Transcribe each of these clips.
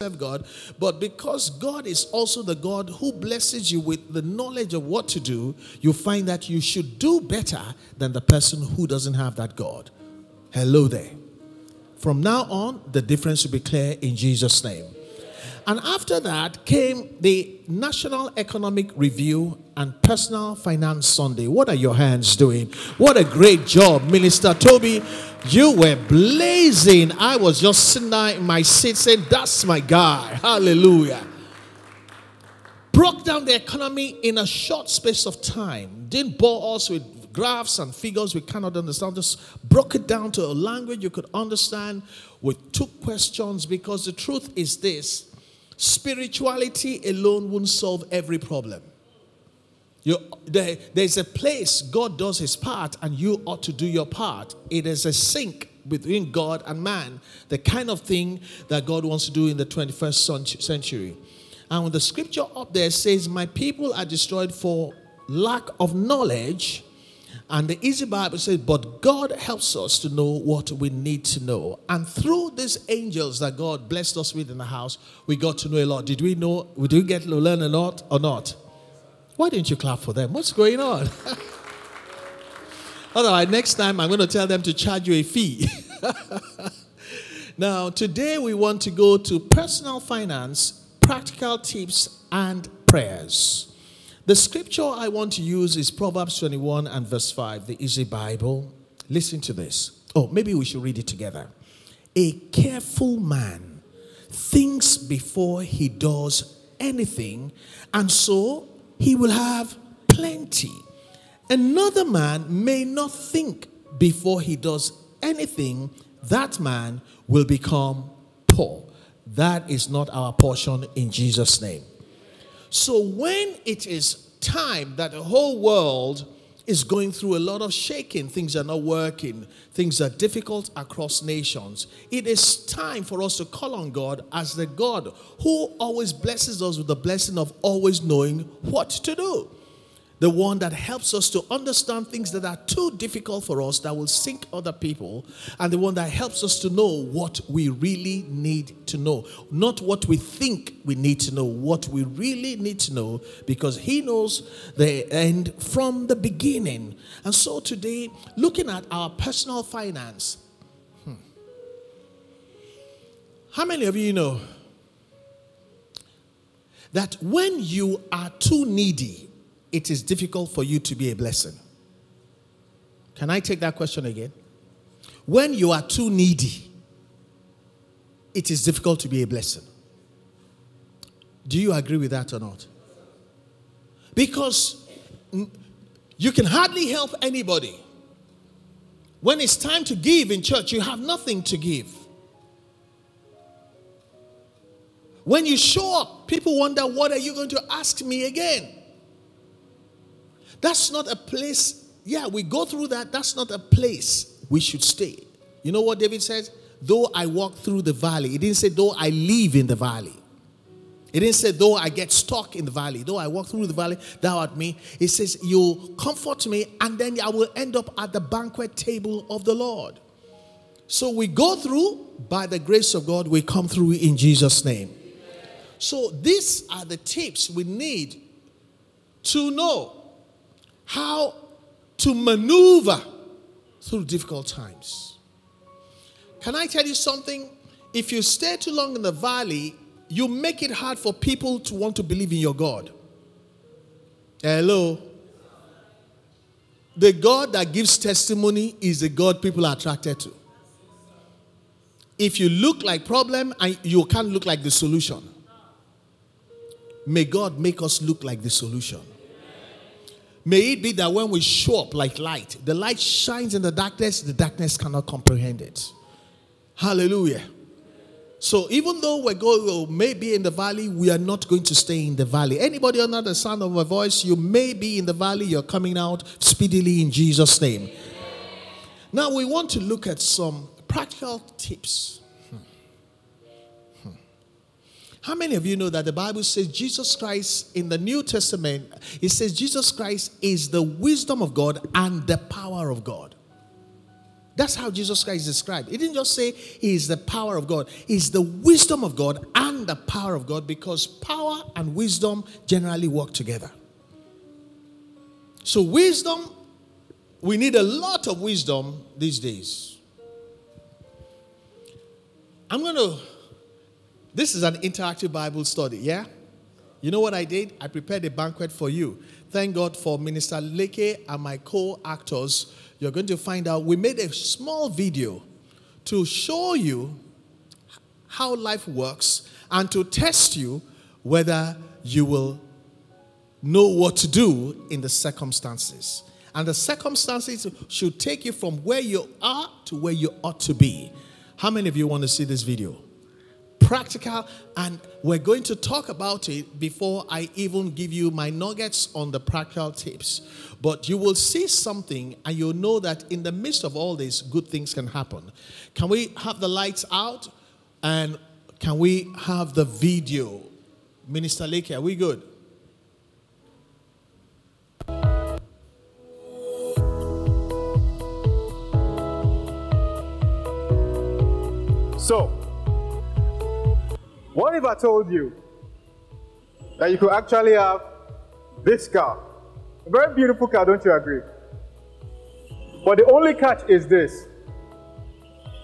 serve God, but because God is also the God who blesses you with the knowledge of what to do, you find that you should do better than the person who doesn't have that God. Hello there. From now on, the difference will be clear in Jesus' name. And after that came the National Economic Review and Personal Finance Sunday. What are your hands doing? What a great job, Minister Toby. You were blazing. I was just sitting there in my seat saying, That's my guy. Hallelujah. Broke down the economy in a short space of time. Didn't bore us with graphs and figures we cannot understand. Just broke it down to a language you could understand. with two questions because the truth is this Spirituality alone won't solve every problem. You, there, there's a place God does his part, and you ought to do your part. It is a sync between God and man, the kind of thing that God wants to do in the 21st century. And when the scripture up there says, My people are destroyed for lack of knowledge, and the Easy Bible says, But God helps us to know what we need to know. And through these angels that God blessed us with in the house, we got to know a lot. Did we know? Did we get to learn a lot or not? Why didn't you clap for them? What's going on? All right, next time I'm going to tell them to charge you a fee. now, today we want to go to personal finance, practical tips, and prayers. The scripture I want to use is Proverbs 21 and verse 5, the Easy Bible. Listen to this. Oh, maybe we should read it together. A careful man thinks before he does anything, and so he will have plenty. Another man may not think before he does anything, that man will become poor. That is not our portion in Jesus' name. So when it is time that the whole world is going through a lot of shaking, things are not working, things are difficult across nations, it is time for us to call on God as the God who always blesses us with the blessing of always knowing what to do the one that helps us to understand things that are too difficult for us that will sink other people, and the one that helps us to know what we really need to know. Not what we think we need to know, what we really need to know, because He knows the end from the beginning. And so today, looking at our personal finance, hmm. how many of you know that when you are too needy, it is difficult for you to be a blessing. Can I take that question again? When you are too needy, it is difficult to be a blessing. Do you agree with that or not? Because you can hardly help anybody. When it's time to give in church, you have nothing to give. When you show up, people wonder, What are you going to ask me again? That's not a place. Yeah, we go through that. That's not a place we should stay. You know what David says? Though I walk through the valley, he didn't say, though I live in the valley. He didn't say, though I get stuck in the valley, though I walk through the valley, thou art me. He says, You comfort me, and then I will end up at the banquet table of the Lord. So we go through, by the grace of God, we come through in Jesus' name. So these are the tips we need to know how to maneuver through difficult times. Can I tell you something? If you stay too long in the valley, you make it hard for people to want to believe in your God. Hello? The God that gives testimony is the God people are attracted to. If you look like problem and you can't look like the solution. May God make us look like the solution. May it be that when we show up like light, the light shines in the darkness, the darkness cannot comprehend it. Hallelujah. So even though we're going, maybe in the valley, we are not going to stay in the valley. Anybody under the sound of my voice, you may be in the valley, you're coming out speedily in Jesus' name. Now we want to look at some practical tips How many of you know that the Bible says Jesus Christ in the New Testament, it says Jesus Christ is the wisdom of God and the power of God. That's how Jesus Christ is described. He didn't just say he is the power of God, he's the wisdom of God and the power of God because power and wisdom generally work together. So, wisdom, we need a lot of wisdom these days. I'm going to, this is an interactive Bible study, yeah? You know what I did? I prepared a banquet for you. Thank God for Minister Leke and my co actors. You're going to find out we made a small video to show you how life works and to test you whether you will know what to do in the circumstances. And the circumstances should take you from where you are to where you ought to be. How many of you want to see this video? Practical, and we're going to talk about it before I even give you my nuggets on the practical tips. But you will see something, and you'll know that in the midst of all this, good things can happen. Can we have the lights out? And can we have the video? Minister Leke, are we good? So, what if I told you that you could actually have this car? A very beautiful car, don't you agree? But the only catch is this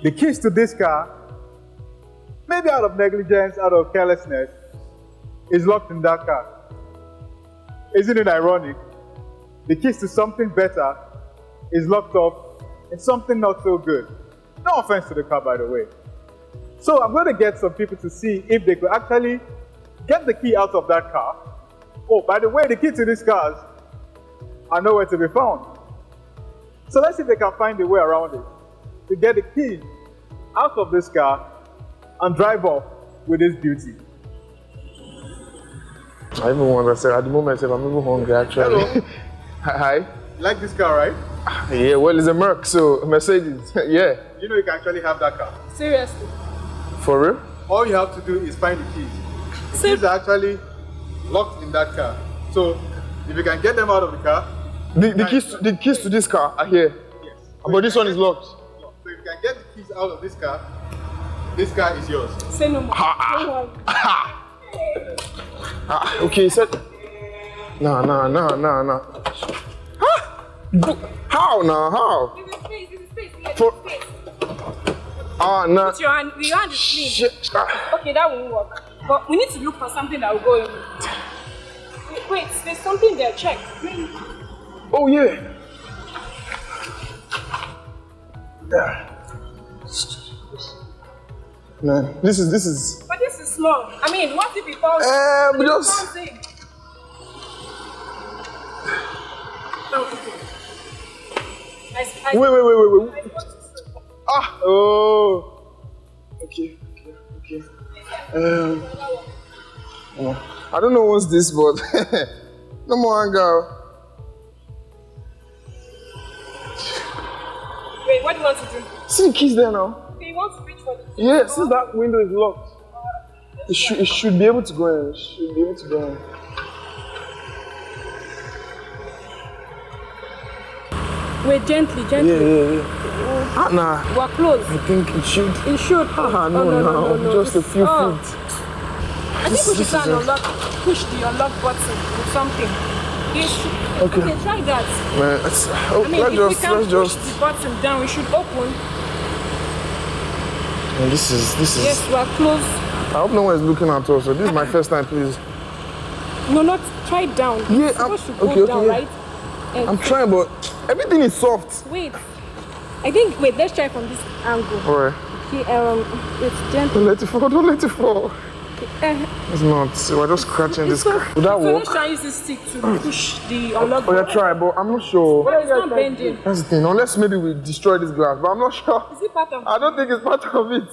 the keys to this car, maybe out of negligence, out of carelessness, is locked in that car. Isn't it ironic? The keys to something better is locked up in something not so good. No offense to the car, by the way. So I'm going to get some people to see if they could actually get the key out of that car. Oh, by the way, the key to these cars are nowhere to be found. So let's see if they can find a way around it to get the key out of this car and drive off with this beauty. I even want to say at the moment if I'm even hungry actually. Hello. Hi. Like this car, right? Yeah, well it's a Merc, so Mercedes. yeah. You know you can actually have that car. Seriously. For real? All you have to do is find the keys. The So- keys are actually locked in that car. So if you can get them out of the car, The, the keys to, the keys to this car are here. yes. But this one is locked. So if you can get the keys out of this car, this car is yours. Say no more. Don't worry. Ah, okay, set. No, no, no, no, no. Huh? How now? How? This is space. This is space. Here, For- this is space. Ah, no. Put your hand. Your hand is clean. Shit. Okay, that won't work. But we need to look for something that will go in. Wait, wait, there's something there. Check. Oh yeah. Yeah. Man, this is this is. But this is small. I mean, what if it falls? Um, it just- falls in? Oh, okay. I, I, Wait, wait, wait, wait, wait. Ah, oh. Okay, okay, okay. Um, oh, I don't know what's this, but no more anger. Wait, what do you want to do? See the keys there now. Okay, you want to reach for the Yeah, since that window is locked, it should it should be able to go in. It should be able to go in. Wait, gently, gently. yeah, yeah. Ah, nah. We're close. I think it should. It should. Ah, Oh, no, no, just a few oh. feet. I think we This- should try this and unlock, push the unlock button with something. Yes. Okay. Okay, try that. Man, let's, oh, I mean, let's if just we can let's push just. the button down, we should open. Man, this is this is. Yes, we are close. I hope no one is looking at us. So this is my first time, please. No, not try it down. Yeah, I'm- supposed to go okay, okay, down, yeah. right? And I'm trying, but everything is soft. wait. I think wait. Let's try from this angle. Alright, Okay, um, it's gentle. don't let it fall. Don't let it fall. Uh, It's not. So we're just scratching this. so, Would that so work? let's try use this stick to push the unlock Oh yeah, try, but I'm not sure. But it's not bending. That's the thing. Unless maybe we destroy this glass, but I'm not sure. Is it part of? I don't think it's part of it.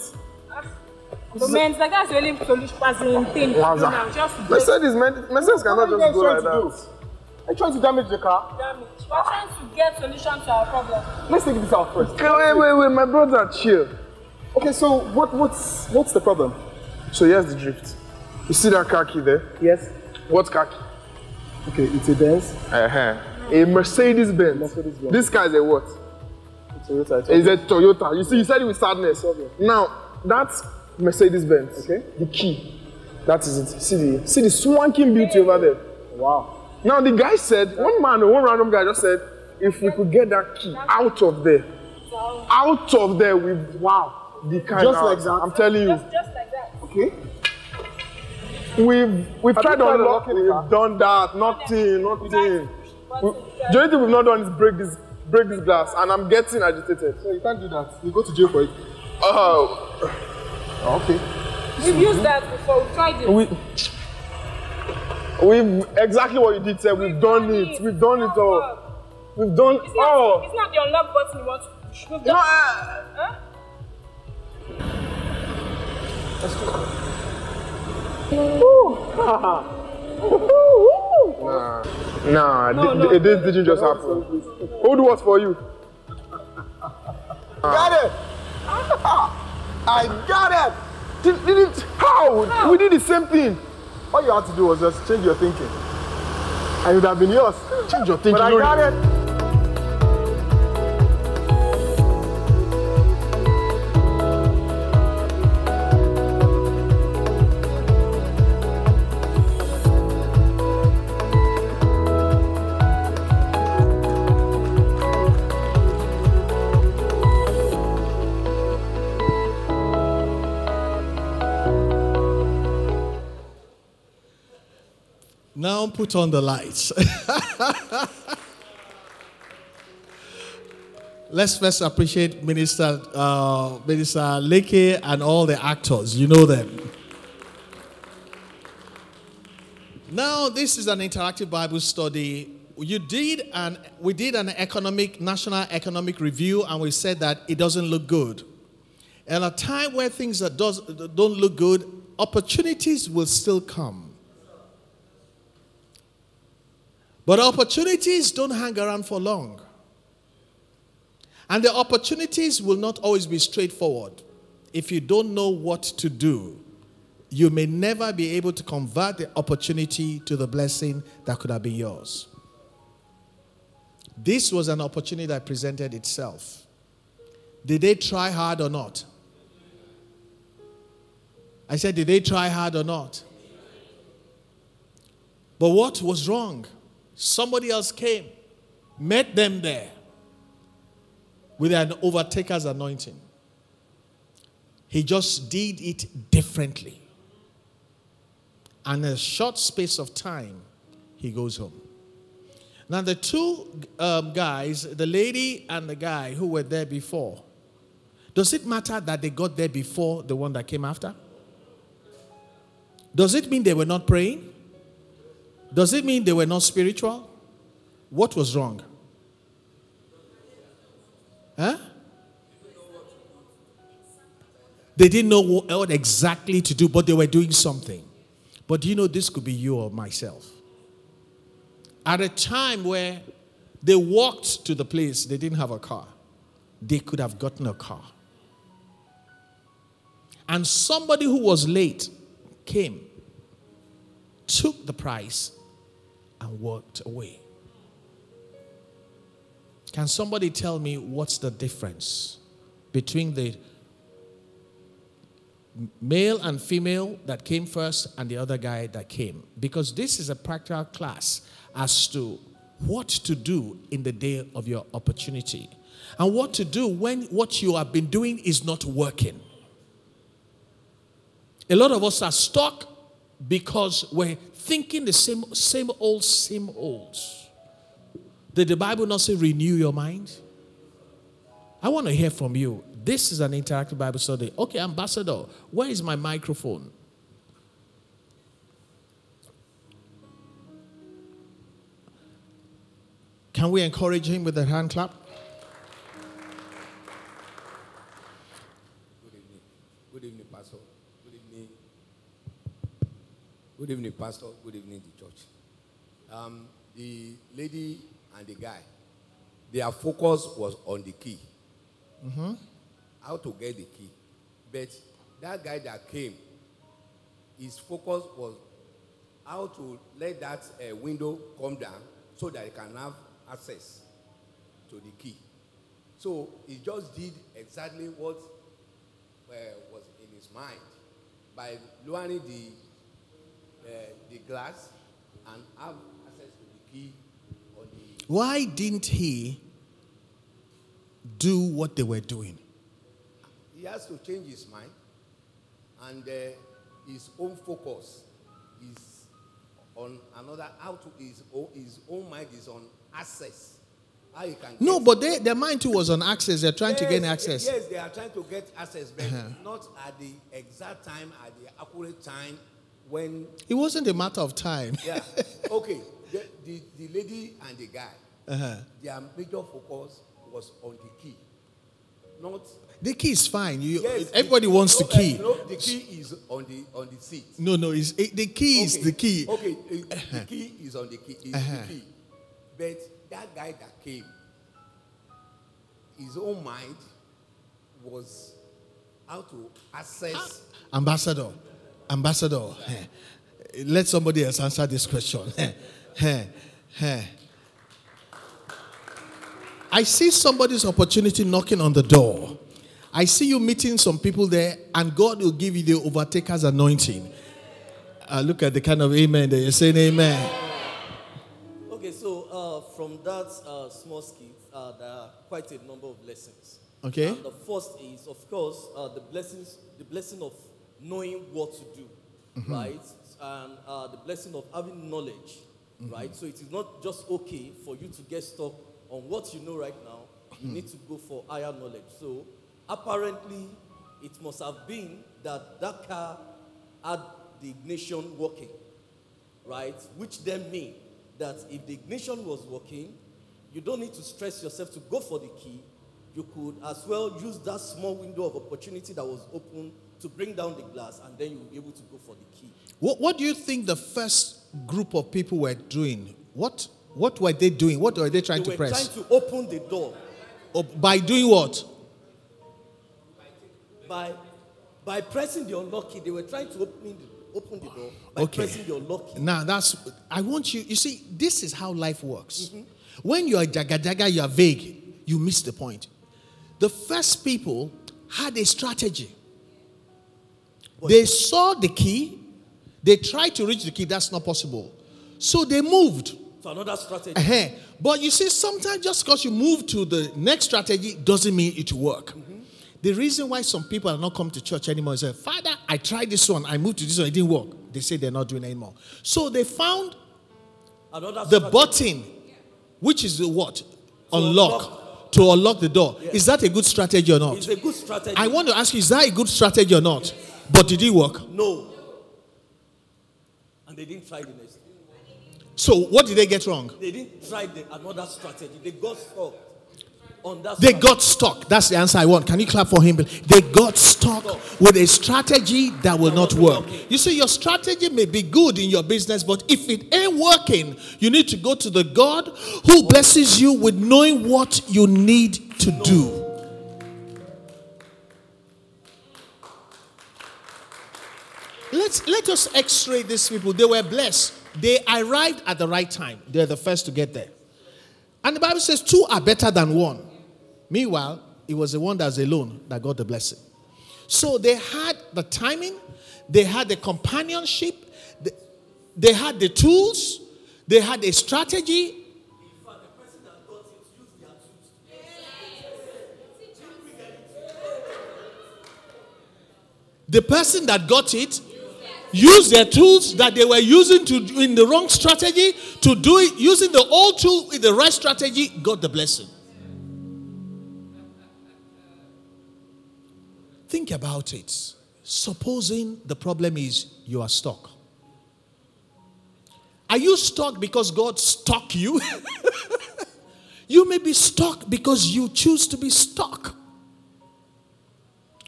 Man, it's like that's the only solution. As in thing. do now, just break Mercedes, man, Mercedes cannot just go like that. Are you trying to damage the car? damage. We're trying to get solution to our problem. Let's take this out first. Okay, wait, wait, wait, my brother, chill. Okay, so what what's what's the problem? So here's the drift. You see that car key there? Yes. What car key? Okay, it's a Benz. Uh-huh. A Mercedes Benz. Mercedes-Benz. This guy's a what? It's Toyota. it's It's a Toyota. You see, you said it with sadness. Now, that's Mercedes Benz. Okay. The key. That is it. See the see the swanking beauty over there. Wow. Now the guy said, one man, one random guy just said, if we could get that key out of there, out of there with wow, the kind Just of- like that? I'm telling you, Just, just like that. Okay. we've we've Have tried unlocking we've done that, nothing, nothing. We, the only thing we've not done is break this break this glass, and I'm getting agitated. So you can't do that. You go to jail for it. Oh, Okay. We've used that before. We've tried it. we. We've exactly what you did say. We've done it. We've done it all. We've done It's not, all. it's not the unlock button you want to. We've You know, done uh, huh? Nah, No, thi- no. thi- this didn't just happen. Who do what for you? Got it. I got it. Did, did it? How? We did the same thing. All you had to do was just change your thinking, and it would have been yours. Change your thinking. But I got it. Now put on the lights. Let's first appreciate Minister uh, Minister Leke and all the actors. You know them. Now, this is an interactive Bible study. You did an we did an economic national economic review, and we said that it doesn't look good. At a time where things that does, don't look good, opportunities will still come. But opportunities don't hang around for long. And the opportunities will not always be straightforward. If you don't know what to do, you may never be able to convert the opportunity to the blessing that could have been yours. This was an opportunity that presented itself. Did they try hard or not? I said, did they try hard or not? But what was wrong? Somebody else came, met them there with an overtaker's anointing. He just did it differently. And in a short space of time, he goes home. Now, the two um, guys, the lady and the guy who were there before, does it matter that they got there before the one that came after? Does it mean they were not praying? Does it mean they were not spiritual? What was wrong? Huh? They didn't know what exactly to do, but they were doing something. But do you know this could be you or myself? At a time where they walked to the place, they didn't have a car. They could have gotten a car. And somebody who was late came, took the price, and walked away. Can somebody tell me what's the difference between the male and female that came first and the other guy that came? Because this is a practical class as to what to do in the day of your opportunity and what to do when what you have been doing is not working. A lot of us are stuck because we're thinking the same, same old, same old. Did the Bible not say renew your mind? I want to hear from you. This is an interactive Bible study. Okay, Ambassador, where is my microphone? Can we encourage him with a hand clap? Good evening, Good evening, Pastor. Good evening. Good evening, Pastor. Good evening, the church. Um, the lady and the guy, their focus was on the key. How to get the key. But that guy that came, his focus was how to let that uh, window come down so that he can have access to the key. So he just did exactly what uh, was in his mind by lowering the the glass and have access to the key on the Why didn't he do what they were doing? he has to change his mind and uh, his own focus is on another how to his own, his own mind is on access how you can No, but they, their mind too was on access. They're trying to gain access. Uh-huh. yes they are trying to get access but not at the exact time at the accurate time when It wasn't a matter of time. yeah okay the, the, the lady and the guy Uh-huh. their major focus was on the key not The key is fine. You, yes everybody wants the no, uh, key. no, the key is on the on the seat No, no, it's, it, the key is Okay, the key. Okay, uh, the key is on the key. Is Uh-huh. the key. But that guy that came, his own mind was how to access. Ambassador, ambassador, eh, let somebody else answer this question. Eh, eh. I see somebody's opportunity knocking on the door. I see you meeting some people there, and God will give you the overtaker's anointing. Uh, look at the kind of amen that you're saying, amen. Okay, so uh, from that uh, small skit, uh, there are quite a number of lessons. Okay. And the first is, of course, uh, the blessings, the blessing of knowing what to do, Mm-hmm. right? And uh, the blessing of having knowledge, Mm-hmm. right? So it is not just okay for you to get stuck on what you know right now. You Hmm. need to go for higher knowledge. So apparently, it must have been that that car had the ignition working right? Which then mean that if the ignition was working, you don't need to stress yourself to go for the key. You could as well use that small window of opportunity that was open to bring down the glass, and then you'll be able to go for the key. What, what do you think the first group of people were doing? What, what were they doing? What were they trying to press? They to were press? trying to open the door Oh, by doing what? by by pressing the unlock key. They were trying to open the, open the door by Okay. pressing the unlock key. Now that's I want you. You see, this is how life works. Mm-hmm. When you are jaga jaga, you are vague. You miss the point. The first people had a strategy. They saw the key. They tried to reach the key. That's not possible. So they moved. So another strategy. Uh-huh. But you see, sometimes just because you move to the next strategy doesn't mean it will work. The reason why some people are not come to church anymore is that, Father, I tried this one, I moved to this one, it didn't work. They say they're not doing it anymore. So they found Another the strategy. button, which is the what? Unlock. To unlock the door. Is that a good strategy or not? It's a good strategy. I want to ask you, is that a good strategy or not? But did it work? no. And they didn't try the next. So what did they get wrong? They didn't try the, another strategy. They got stuck. They got stuck. That's the answer I want. Can you clap for him? They got stuck with a strategy that will not work. You see, your strategy may be good in your business, but if it ain't working, you need to go to the God who blesses you with knowing what you need to do. Let's let us x-ray these people. They were blessed. They arrived at the right time. They're the first to get there. And the Bible says two are better than one. Meanwhile, it was the one that's alone that got the blessing. So they had the timing, they had the companionship, they, they had the tools, they had a strategy. The person that got it used their tools that they were using to in the wrong strategy to do it using the old tool with the right strategy got the blessing think about it. Supposing the problem is you are stuck. Are you stuck because god stuck you? You may be stuck because you choose to be stuck.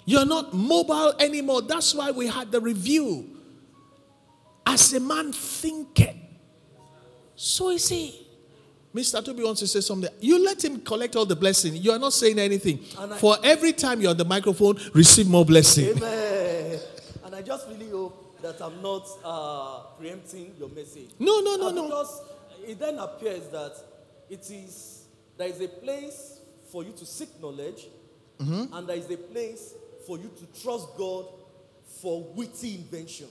You're not mobile anymore. That's why we had the review. As a man thinketh, so is he. Mr. Toby wants to say something. You let him collect all the blessing. You are not saying anything. And I- For every time you're on the microphone, receive more blessing. Amen. And I just really hope that I'm not uh, preempting your message. No, no, no, Uh, no. Because it then appears that it is there is a place for you to seek knowledge, and there is a place for you to trust God for witty invention.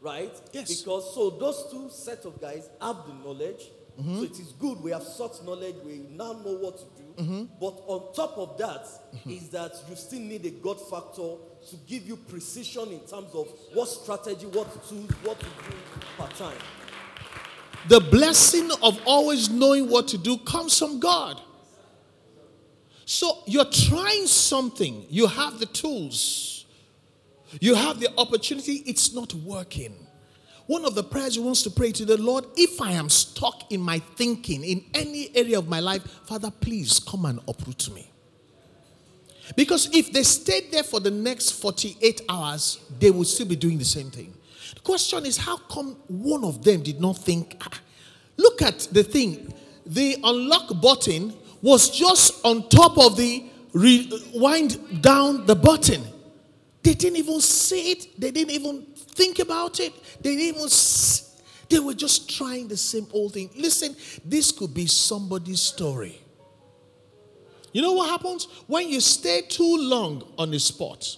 Right? Yes. Because so those two set of guys have the knowledge. Mm-hmm. So it is good. We have such knowledge. We now know what to do. Mm-hmm. But on top of that mm-hmm. is that you still need a God factor to give you precision in terms of what strategy, what tools, what to do per time. The blessing of always knowing what to do comes from God. So you're trying something, you have the tools, you have the opportunity, it's not working. One of the prayers you wants to pray to the Lord, if I am stuck in my thinking in any area of my life, Father, please come and uproot me. Because if they stayed there for the next 48 hours, they would still be doing the same thing. The question is, how come one of them did not think, "Ah, look at the thing, the unlock button was just on top of the rewind down the button. They didn't even see it, they didn't even think about it, they didn't even. They were just trying the same old thing. Listen, this could be somebody's story. You know what happens? When you stay too long on the spot,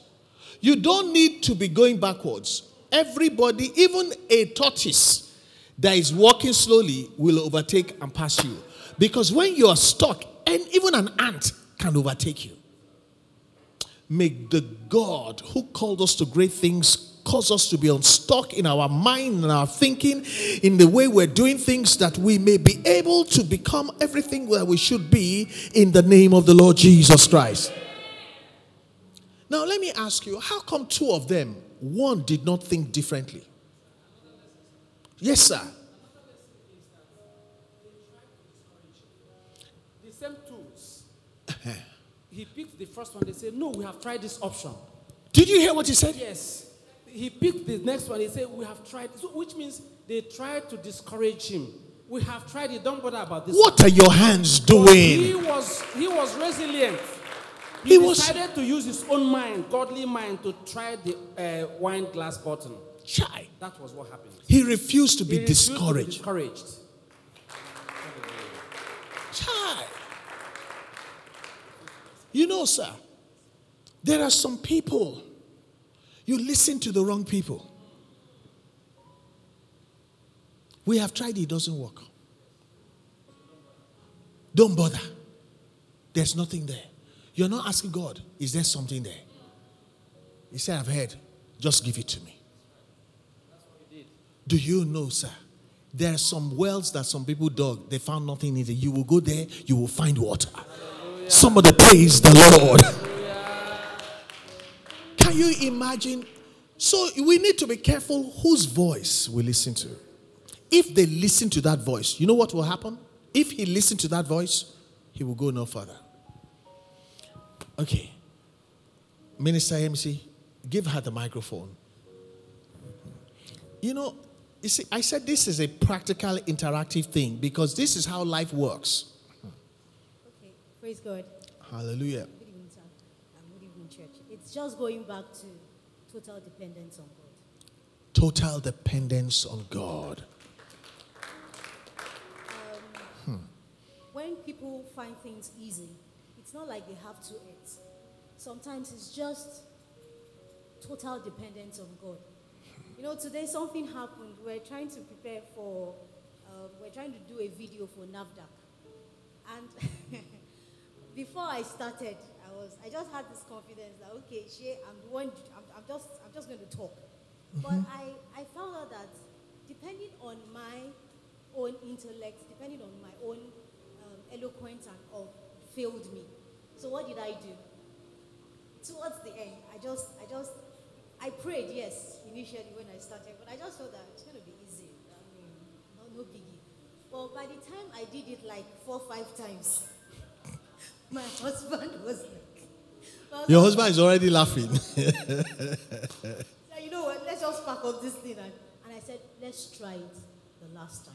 you don't need to be going backwards. Everybody, even a tortoise that is walking slowly, will overtake and pass you. Because when you are stuck, and even an ant can overtake you. May the God who called us to great things cause us to be unstuck in our mind and our thinking, in the way we're doing things, that we may be able to become everything that we should be in the name of the Lord Jesus Christ. Now, let me ask you how come two of them, one did not think differently? Yes, sir. The same tools. he picked the first one. They said, No, we have tried this option. Did you hear what he said? Yes. He picked the next one. He said, We have tried. So, which means they tried to discourage him. We have tried it. Don't bother about this. What are your hands But He was he was resilient. He He, was- decided to use his own mind, godly mind, to try the uh, wine glass button. Chai. That was what happened. He refused to be refused to be discouraged. discouraged. Chai. You know, sir, there are some people, you listen to the wrong people. We have tried, it doesn't work. Don't bother. There's nothing there. You're not asking God, is there something there? He said, I've heard, just give it to me. Do you know, sir? There are some wells that some people dug, they found nothing in it. You will go there, you will find water. Somebody praise the Lord. Can you imagine? So we need to be careful whose voice we listen to. If they listen to that voice, you know what will happen? If he listened to that voice, he will go no further. Okay. Minister MC, give her the microphone. You know, you see, I said this is a practical, interactive thing because this is how life works. Okay, praise God. Hallelujah. Good evening, sir. Um, good evening, church. It's just going back to total dependence on God. Total dependence on God. When people find things easy, it's not like they have to eat. Sometimes it's just total dependence on God. You know, today something happened. We're trying to prepare for, uh, we're trying to do a video for NAFDAC. And before I started, was, I just had this confidence that, okay, Shay, I'm the one, I'm, I'm just, I'm just going to talk. But I, I found out that depending on my own intellect, depending on my own um, eloquence and all, failed me. So what did I do? Towards the end, I just, I just, I prayed, yes, initially when I started, but I just thought that it's going to be easy. I mean, no, no biggie. Well, by the time I did it like four, five times, my husband was Your husband is already laughing. you know what, let's just pack up this thing. And, and I said, let's try it the last time.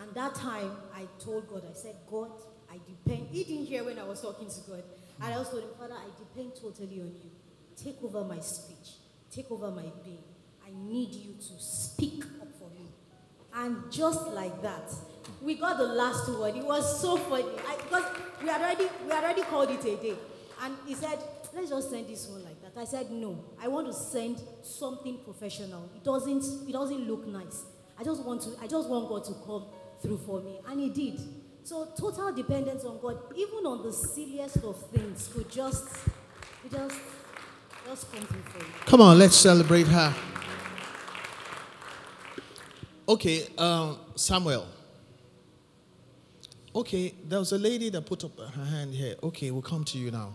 And that time, I told God, I said, God, I depend. He didn't hear when I was talking to God. And I also told him, Father, I depend totally on you. Take over my speech, take over my being. I need you to speak up for me. And just like that, we got the last word. It was so funny. I, because we had already we had already called it a day. And he said, let's just send this one like that. I said, no. I want to send something professional. It doesn't it doesn't look nice. I just want to I just want God to come through for me. And he did. So total dependence on God, even on the silliest of things, could just just just come through for you. Come on, let's celebrate her. Okay, um, Samuel. Okay, there was a lady that put up her hand here. Okay, we'll come to you now.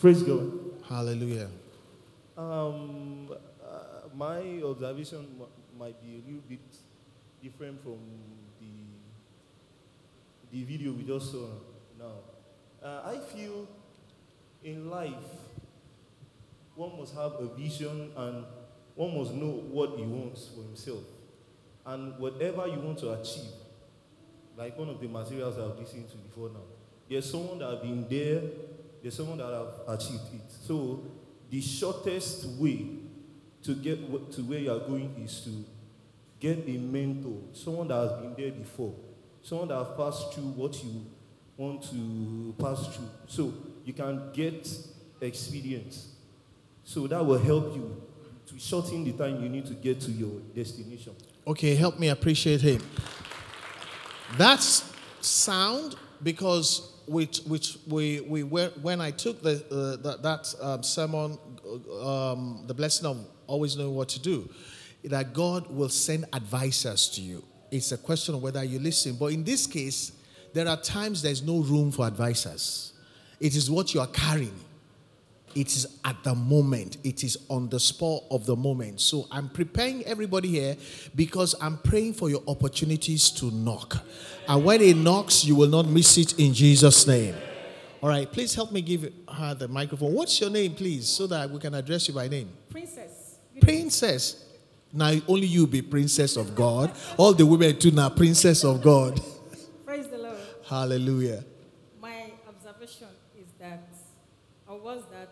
Praise God. Hallelujah. Um, uh, my observation m- might be a little bit different from the the video we just saw now. Uh, I feel in life one must have a vision and one must know what he wants for himself, and whatever you want to achieve, like one of the materials I've listened to before now. There's someone that have been there, there's someone that have achieved it. So the shortest way to get to where you are going is to get a mentor, someone that has been there before, someone that has passed through what you want to pass through. So you can get experience. So that will help you to shorten the time you need to get to your destination. Okay, help me appreciate him. That's sound because which which we we were, when I took the uh, that, that um, sermon, um, the blessing of always knowing what to do, that God will send advisors to you. It's a question of whether you listen. But in this case, there are times there's no room for advisors. It is what you are carrying. It is at the moment. It is on the spur of the moment. So I'm preparing everybody here because I'm praying for your opportunities to knock. And when it knocks, you will not miss it in Jesus' name. All right, please help me give her the microphone. What's your name, please, so that we can address you by name? Princess. Princess. Now only you be princess of God. All the women too now princess of God. Praise the Lord. Hallelujah. My observation is that, or was that,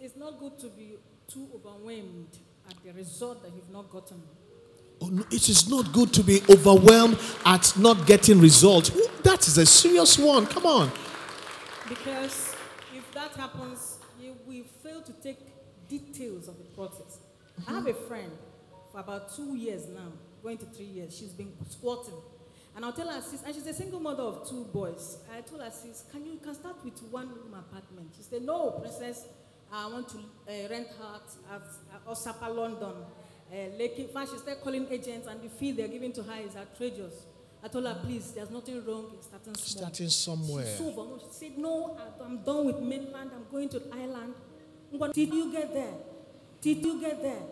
it's, not good to be too overwhelmed at the result that you've not gotten. Oh, no, it is not good to be overwhelmed at not getting results. That is a serious one. Come on. Because if that happens, you will fail to take details of the process. I have a friend for about two years now, going to three years. She's been squatting. And I'll tell her, sis, and she's a single mother of two boys. I told her, sis, can you can start with one room apartment? She said, no, princess, I want to uh, rent her at, at Osapa, London. Uh. In fact, she started calling agents, and the fee they're giving to her is outrageous. I told her, please, there's nothing wrong in starting small. Starting somewhere. She's so overwhelmed. She said, No, I'm done with mainland. I'm going to island. But till you get there, till you get there,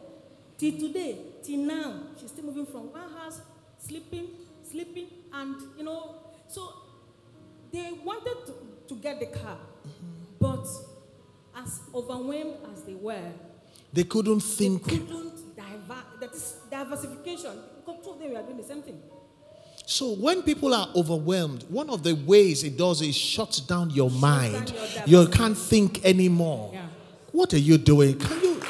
till today, till now, she's still moving from one house, sleeping, sleeping, and you know, so they wanted to, to get the car, but as overwhelmed as they were, They couldn't think. they couldn't diver- that is diversification. Because two of them were doing the same thing. So when people are overwhelmed, one of the ways it does is shuts down your mind. down your You can't think anymore. Yeah. What are you doing? Can you?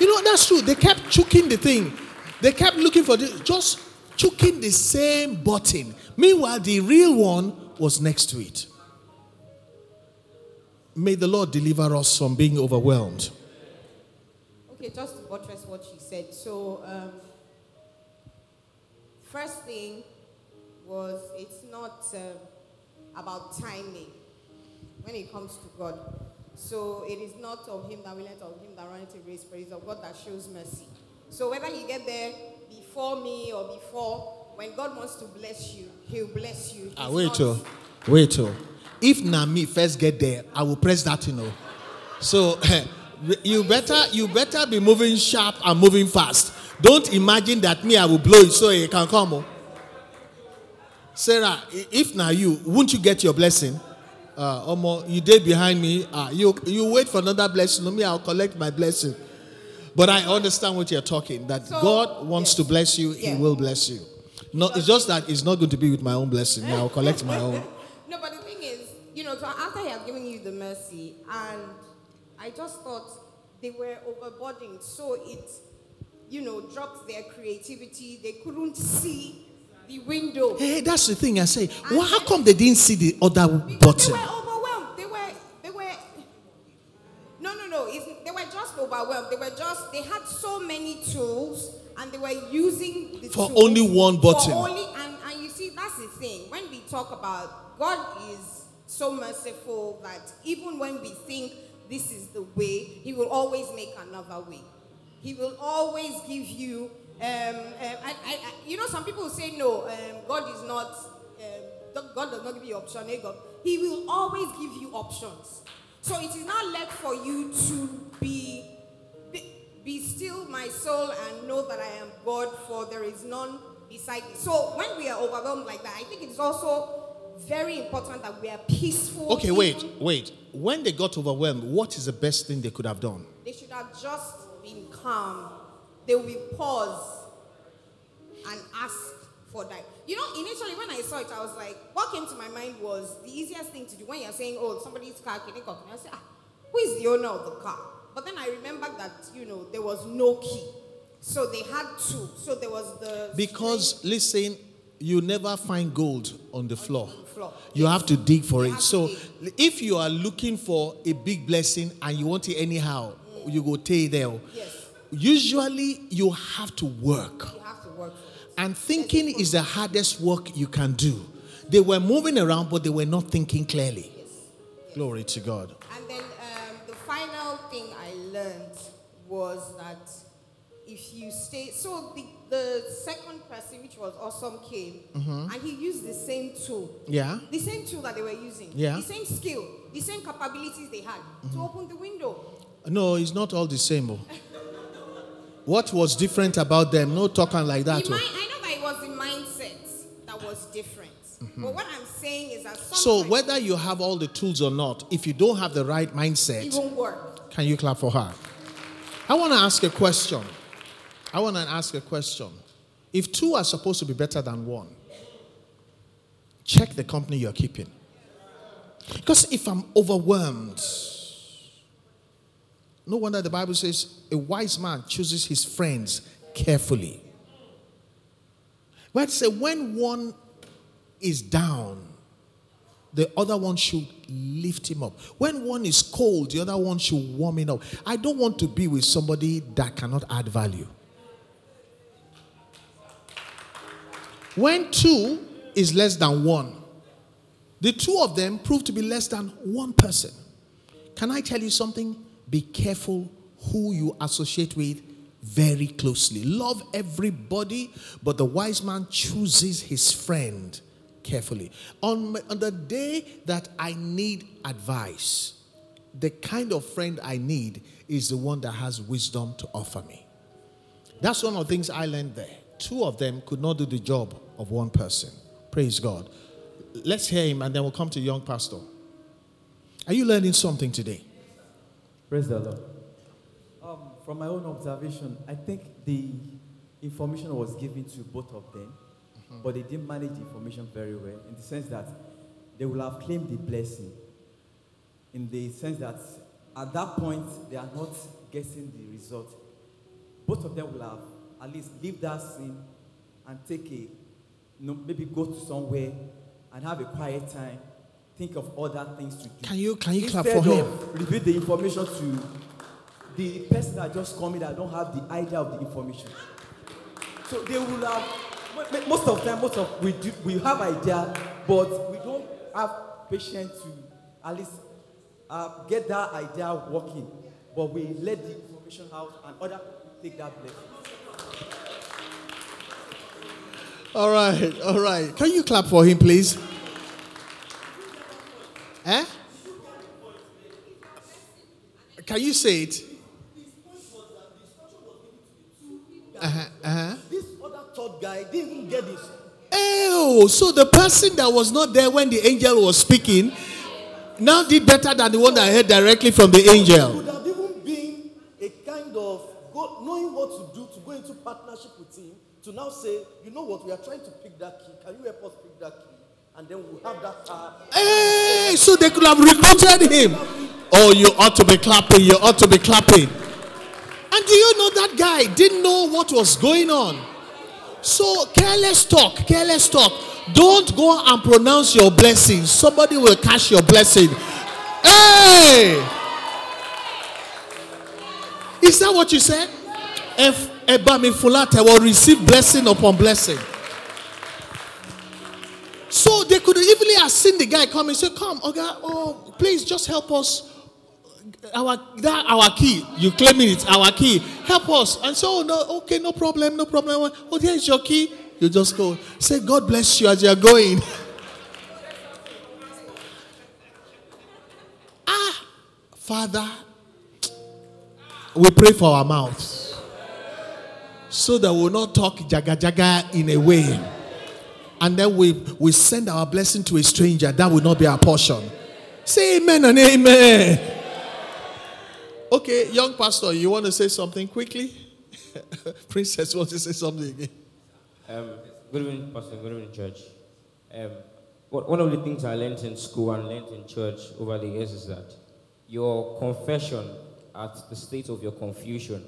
You know that's true. They kept choking the thing. They kept looking for the, just choking the same button. Meanwhile, the real one was next to it. May the Lord deliver us from being overwhelmed. Okay, just to buttress what she said. So, um, first thing was it's not um, about timing when it comes to God. So it is not of him that we willeth, of him that runneth a race, but it's of God that shows mercy. So whether you get there before me or before, when God wants to bless you, He'll bless you. Ah, wait, not- oh, wait, oh. If na me first get there, I will press that, you know. So you better, you better be moving sharp and moving fast. Don't imagine that me I will blow it so it can come. Oh. Sarah, if now you, won't you get your blessing? Uh, Omo, you did behind me. Uh, you you wait for another blessing. Me, I'll collect my blessing. But I understand what you're talking. That So, God wants yes. to bless you, He will bless you. No, it's just that it's not going to be with my own blessing. I'll collect my own. You know, so after he had given you the mercy, and I just thought they were overburdened. So it, you know, dropped their creativity. They couldn't see the window. Hey, that's the thing I say. Well, how come they didn't see the other button? They were overwhelmed. They were, they were. No, no, no. It's, they were just overwhelmed. They were just. They had so many tools, and they were using the For only one button. For only, and and you see, that's the thing. When we talk about God is so merciful that even when we think this is the way, He will always make another way. He will always give you. Um, um, I, I, you know, some people say no. Um, God is not. Um, God does not give you option. eh, God. He will always give you options. So it is not left for you to be, be be still my soul and know that I am God, for there is none beside me. So when we are overwhelmed like that, I think it's also very important that we are peaceful. Okay, wait, wait. When they got overwhelmed, what is the best thing they could have done? They should have just been calm. They will pause and ask for that. You know, initially when I saw it, I was like, what came to my mind was the easiest thing to do when you're saying, oh, somebody's car, can you come? I say, ah, who is the owner of the car? But then I remembered that, you know, there was no key. So they had to. So there was the. Because listen, you never find gold on the floor. Floor. You have to dig for You it. So if you are looking for a big blessing and you want it anyhow, you go take there. Yes. Usually you have to work. You have to work. And thinking is the hardest work you can do. They were moving around, but they were not thinking clearly. Glory to God. And then um, the final thing I learned was that if you stay, so the, the second person, which was awesome, came and he used the same tool. Mm-hmm. Yeah. The same tool that they were using. Yeah. The same skill, the same capabilities they had to open the window. No, it's not all the same. oh. What was different about them? No talking like that. Oh. I know that it was the mindset that was different. But what I'm saying is that So whether you have all the tools or not, if you don't have the right mindset, it won't work. can you clap for her? I want to ask a question. I want to ask a question. If two are supposed to be better than one, check the company you're keeping. Because if I'm overwhelmed, no wonder the Bible says a wise man chooses his friends carefully. But say when one is down, the other one should lift him up. When one is cold, the other one should warm him up. I don't want to be with somebody that cannot add value. When two is less than one, the two of them prove to be less than one person. Can I tell you something? Be careful who you associate with very closely. Love everybody, but the wise man chooses his friend carefully. On, on the day that I need advice, the kind of friend I need is the one that has wisdom to offer me. That's one of the things I learned there. Two of them could not do the job of one person. Praise God. Let's hear him and then we'll come to young pastor. Are you learning something today? Praise the Lord. Um, from my own observation, I think the information was given to both of them, but they didn't manage the information very well in the sense that they will have claimed the blessing. In the sense that at that point, they are not getting the result. Both of them will have at least leave that scene and take a, you know, maybe go to somewhere and have a quiet time, think of other things to do. Can you can you clap Instead for him? the information to the person that just come in that don't have the idea of the information. So they will have mo- mo- most of time, most of we do we have idea, but we don't have patience to at least uh, get that idea working. But we let the information out and other people take that blessing. All right, all right. Can you clap for him, please? Eh? Can you say it? Uh-huh, uh-huh. This other third guy didn't get this. Oh, so the person that was not there when the angel was speaking now did better than the one that heard directly from the angel. Would have even been a kind of go, knowing what to do to go into partnership with him to now say, you know what, we are trying to pick that key. Can you help us pick that key? And then we'll have that car. Hey, so they could have recruited him. Oh, you ought to be clapping. You ought to be clapping. And do you know that guy didn't know what was going on. So careless talk, careless talk. Don't go and pronounce your blessing. Somebody will catch your blessing. Hey! Is that what you said? If Fulate will receive blessing upon blessing. So they could easily have seen the guy come and say, Come, okay, oh, please just help us. Our that our key. You claiming it's our key. Help us. And so, oh, no, okay, no problem, no problem. Oh, there's your key. You just go. Say, God bless you as you're going. ah, Father, we pray for our mouths so that we'll not talk jaga jaga in a way. And then we, we send our blessing to a stranger. That will not be our portion. Say amen and amen. Okay, young pastor, you want to say something quickly? Princess wants to say something again. Um, good evening, Pastor. Good evening, church. Um, one of the things I learned in school and learned in church over the years is that your confession at the state of your confusion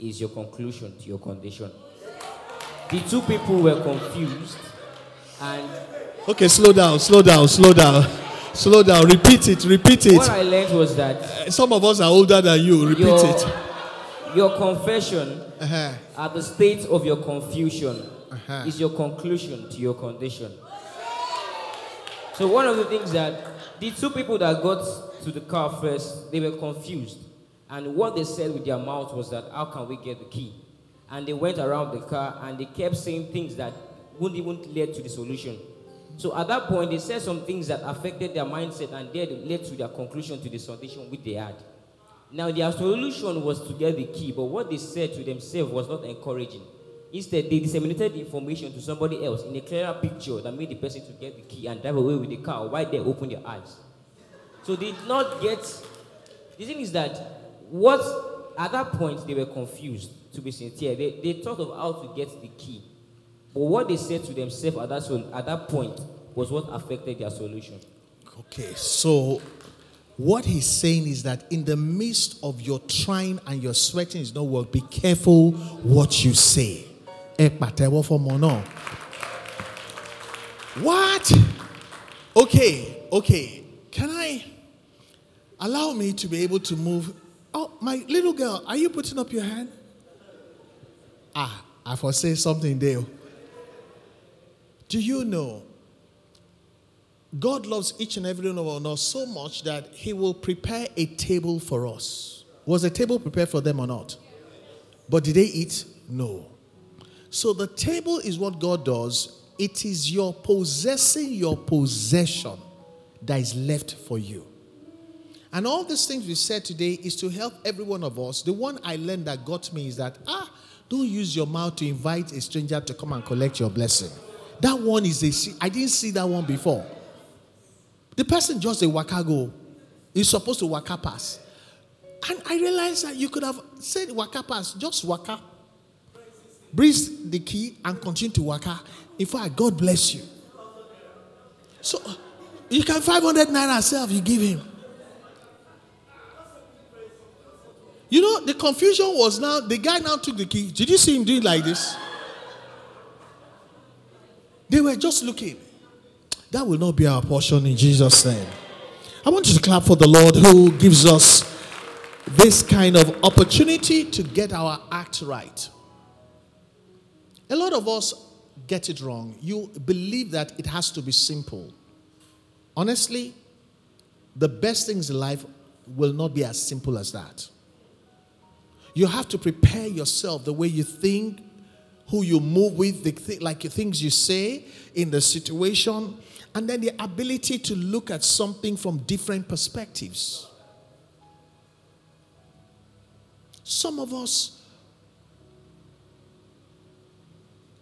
is your conclusion to your condition. The two people were confused and. Okay, slow down, slow down, slow down. Slow down. Repeat it. Repeat it. What I learned was that uh, some of us are older than you. Repeat your, it. Your confession uh-huh. at the state of your confusion uh-huh. is your conclusion to your condition. So one of the things that the two people that got to the car first, they were confused. And what they said with their mouth was that, how can we get the key? And they went around the car and they kept saying things that wouldn't even lead to the solution. So at that point, they said some things that affected their mindset and then led to their conclusion to the solution which they had. Now, their solution was to get the key, but what they said to themselves was not encouraging. Instead, they disseminated the information to somebody else in a clearer picture that made the person to get the key and drive away with the car while they opened their eyes. So they did not get. The thing is that what at that point they were confused. To be sincere, they, they thought of how to get the key, but what they said to themselves at that at that point was what affected their solution. Okay, so what he's saying is that in the midst of your trying and your sweating is not work, be careful what you say. What? Okay, okay. Can I allow me to be able to move? Oh, my little girl, are you putting up your hand? Ah, I foresee something there. Do you know God loves each and every one of us so much that He will prepare a table for us. Was the table prepared for them or not? But did they eat? No. So the table is what God does. It is your possessing your possession that is left for you. And all these things we said today is to help every one of us. The one I learned that got me is that, ah, don't use your mouth to invite a stranger to come and collect your blessing. That one is a, I didn't see that one before. The person just a waka go. He's supposed to waka pass. And I realized that you could have said waka pass, just waka. Breathe the key and continue to waka. In fact, God bless you. So you can 500 naira self, you give him. You know, the confusion was now, the guy now took the key. Did you see him doing like this? They were just looking. That will not be our portion in Jesus' name. I want you to clap for the Lord who gives us this kind of opportunity to get our act right. A lot of us get it wrong. You believe that it has to be simple. Honestly, the best things in life will not be as simple as that. You have to prepare yourself the way you think, who you move with, the th- like the things you say in the situation, and then the ability to look at something from different perspectives. Some of us,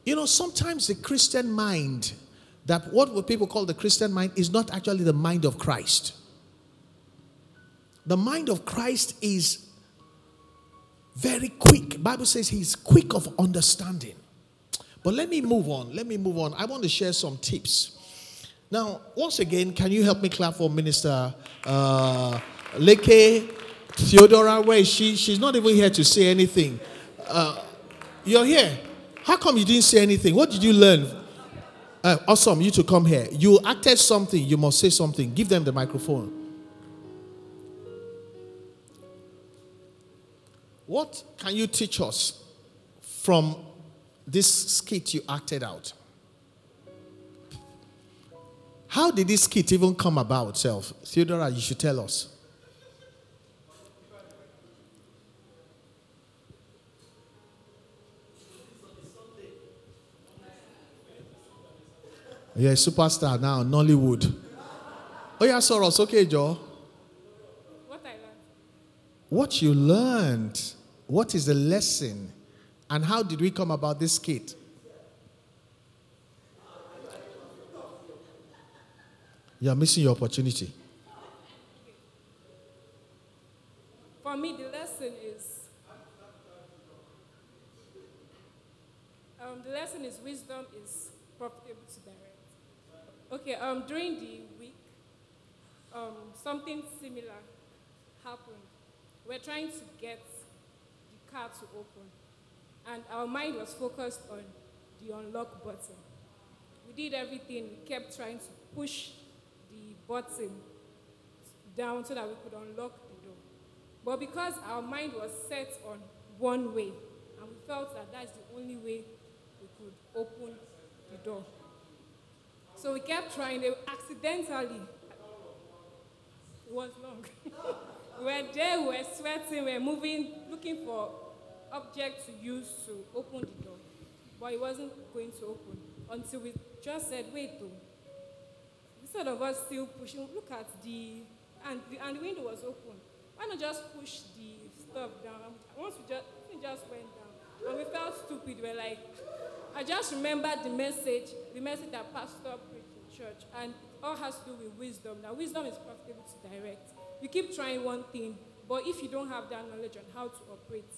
you know, sometimes the Christian mind, that what people call the Christian mind, is not actually the mind of Christ. The mind of Christ is very quick. Bible says he's quick of understanding. But let me move on. Let me move on. I want to share some tips. Now, once again, can you help me clap for Minister uh, Leke Theodora? Where is she? She's not even here to say anything. Uh, you're here. How come you didn't say anything? What did you learn? Uh, awesome, you to come here. You acted something. You must say something. Give them the microphone. What can you teach us from this skit you acted out? How did this skit even come about, self? Theodora, you should tell us. You're a superstar now, Nollywood. Oh, yeah, Soros. Okay, Joe. What I learned. What you learned. What is the lesson? And how did we come about this skit? You are missing your opportunity. For me, the lesson is um, the lesson is wisdom is profitable to direct. Okay, um, during the week, um, something similar happened. We're trying to get car to open, and our mind was focused on the unlock button. We did everything. We kept trying to push the button down so that we could unlock the door. But because our mind was set on one way, and we felt that that's the only way we could open the door. So we kept trying. They accidentally, it was long. we were there, we were sweating, we were moving, looking for objects to use to open the door. But it wasn't going to open until we just said, wait, though. Instead of us still pushing, look at the, and the, and the window was open. Why not just push the stuff down? Once we just, we just went down, and we felt stupid. We were like, I just remembered the message, the message that Pastor preached in church, and all has to do with wisdom. Now, wisdom is profitable to direct. You keep trying one thing, but if you don't have that knowledge on how to operate,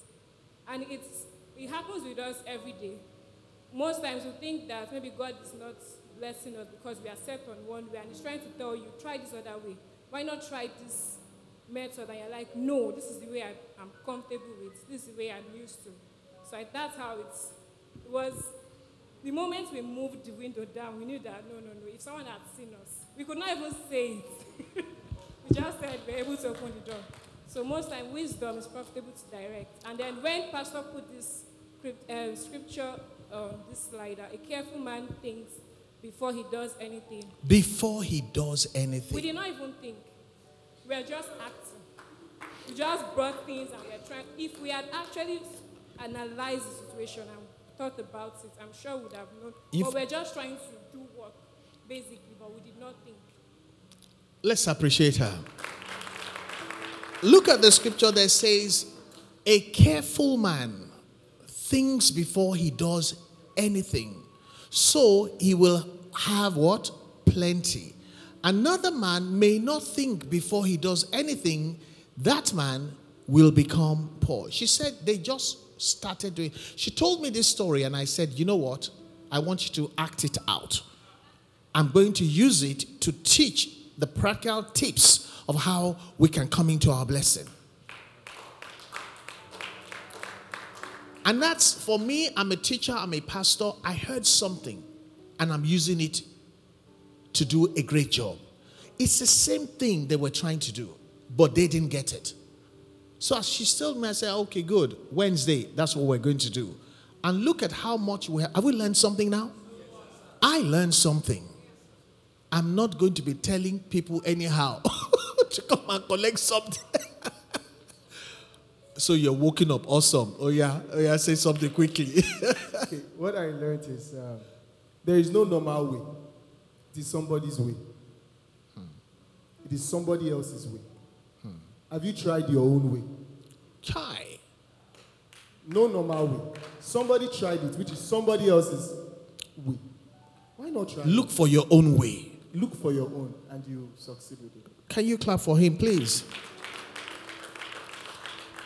and it's it happens with us every day. Most times we think that maybe God is not blessing us because we are set on one way, and He's trying to tell you, try this other way. Why not try this method? And you're like, no, this is the way I, am comfortable with. This is the way I'm used to. So I, that's how it's, it was. The moment we moved the window down, we knew that no, no, no. If someone had seen us, we could not even say it. we just said we're able to open the door. So most time, wisdom is profitable to direct. And then when Pastor put this uh, scripture on this slider, a careful man thinks before he does anything. Before he does anything. We did not even think. We are just acting. We just brought things and we are trying. If we had actually analyzed the situation and thought about it, I'm sure we would have known. If but we're just trying to do work, basically, but we did not think. Let's appreciate her. Look at the scripture that says, A careful man thinks before he does anything. So he will have what? Plenty. Another man may not think before he does anything, that man will become poor. She said they just started doing. She told me this story, and I said, You know what? I want you to act it out. I'm going to use it to teach the practical tips of how we can come into our blessing. And that's for me, I'm a teacher, I'm a pastor. I heard something and I'm using it to do a great job. It's the same thing they were trying to do, but they didn't get it. So she told me, I said, okay, good. Wednesday, that's what we're going to do. And look at how much we have. Have we learned something now? I learned something. I'm not going to be telling people anyhow to come and collect something. so you're waking up. Awesome. Oh, yeah. Oh, yeah. Say something quickly. okay, what I learned is um, there is no normal way, it is somebody's way. Hmm. It is somebody else's way. Hmm. Have you tried your own way? Try. No normal way. Somebody tried it, which is somebody else's way. Why not try? Look it? for your own way. Look for your own, and you succeed with it. Can you clap for him, please?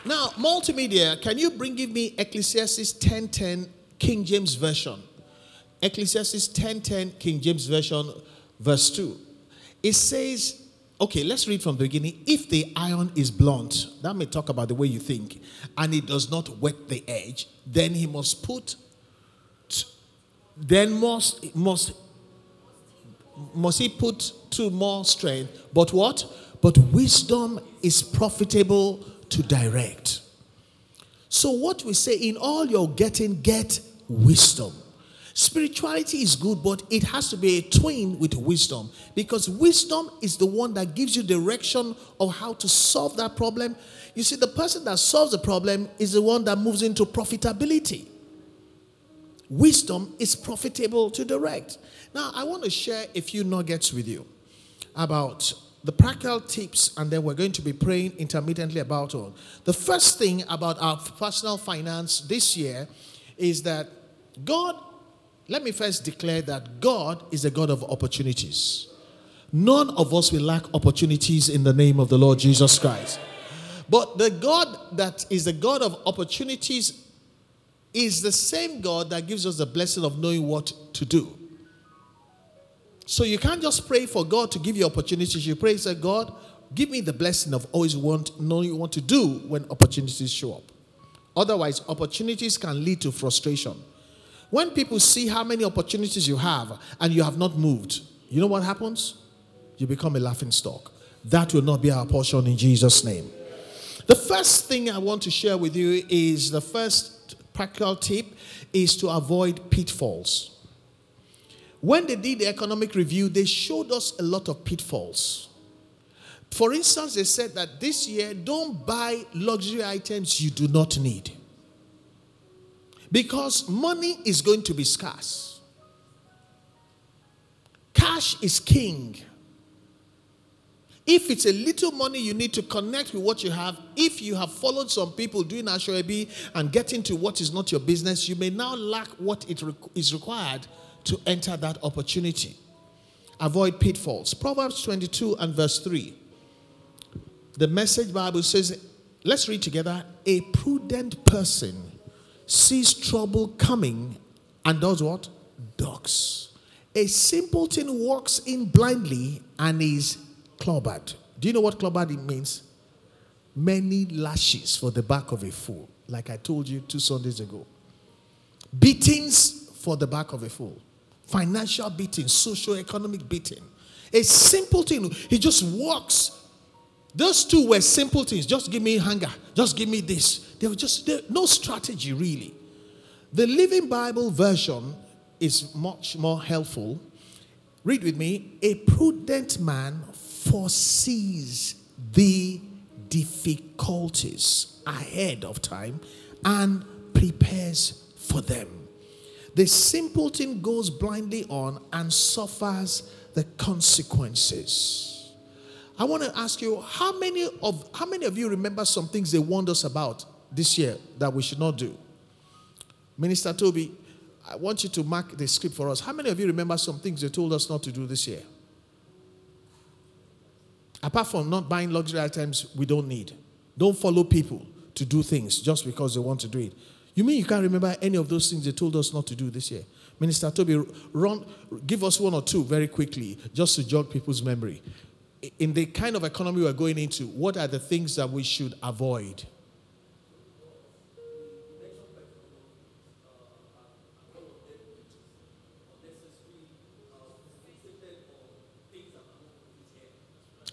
Now, multimedia, can you bring me Ecclesiastes 10:10 King James Version? Ecclesiastes 10:10 King James Version, verse 2. It says, okay, let's read from the beginning. If the iron is blunt, that may talk about the way you think, and it does not wet the edge, then he must put, then must, must, must he put to more strength. But what? But wisdom is profitable to direct. So, what we say in all your getting, get wisdom. Spirituality is good, but it has to be a twin with wisdom because wisdom is the one that gives you direction of how to solve that problem. You see, the person that solves the problem is the one that moves into profitability. Wisdom is profitable to direct. Now, I want to share a few nuggets with you about the practical tips, and then we're going to be praying intermittently about all. The first thing about our personal finance this year is that God, let me first declare that God is a God of opportunities. None of us will lack opportunities in the name of the Lord Jesus Christ. But the God that is the God of opportunities is the same God that gives us the blessing of knowing what to do. So you can't just pray for God to give you opportunities. You pray, say, God, give me the blessing of always want knowing what to do when opportunities show up. Otherwise, opportunities can lead to frustration. When people see how many opportunities you have and you have not moved, you know what happens? You become a laughing stock. That will not be our portion in Jesus' name. The first thing I want to share with you is the first practical tip is to avoid pitfalls. When they did the economic review, they showed us a lot of pitfalls. For instance, they said that this year, don't buy luxury items you do not need. Because money is going to be scarce. Cash is king. If it's a little money you need to connect with what you have, if you have followed some people doing asoebi and getting to what is not your business, you may now lack what it is required to enter that opportunity. Avoid pitfalls. Proverbs 22 and verse 3. The message Bible says, let's read together. A prudent person sees trouble coming and does what? Ducks. A simpleton walks in blindly and is clobbered. Do you know what clobbered means? Many lashes for the back of a fool, like I told you two Sundays ago. Beatings for the back of a fool financial beating, social economic beating. A simple thing. He just walks. Those two were simple things. Just give me hunger. Just give me this. They were just no strategy really. The Living Bible version is much more helpful. Read with me. A prudent man foresees the difficulties ahead of time and prepares for them. The simpleton goes blindly on and suffers the consequences. I want to ask you how many of how many of you remember some things they warned us about this year that we should not do? Minister Toby, I want you to mark the script for us. How many of you remember some things they told us not to do this year? Apart from not buying luxury items we don't need. Don't follow people to do things just because they want to do it. You mean you can't remember any of those things they told us not to do this year? Minister Toby, run, give us one or two very quickly, just to jog people's memory. In the kind of economy we're going into, what are the things that we should avoid?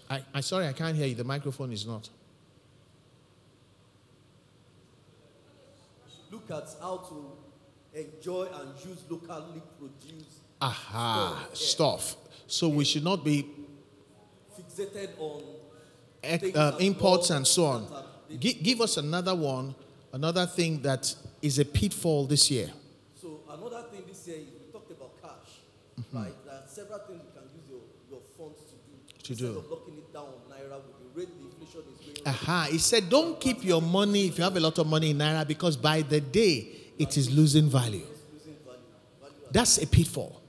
I, I sorry, I can't hear you. The microphone is not. Look at how to enjoy and use locally produced Aha, stuff. So we should not be fixated on uh, imports and so on. G- give us another one, another thing that is a pitfall this year. So another thing this year is we talked about cash, mm-hmm. right? There are several things you can use your, your funds to do. To Instead do. Aha, he said, don't keep your money if you have a lot of money in naira because by the day it is losing value. That's a pitfall.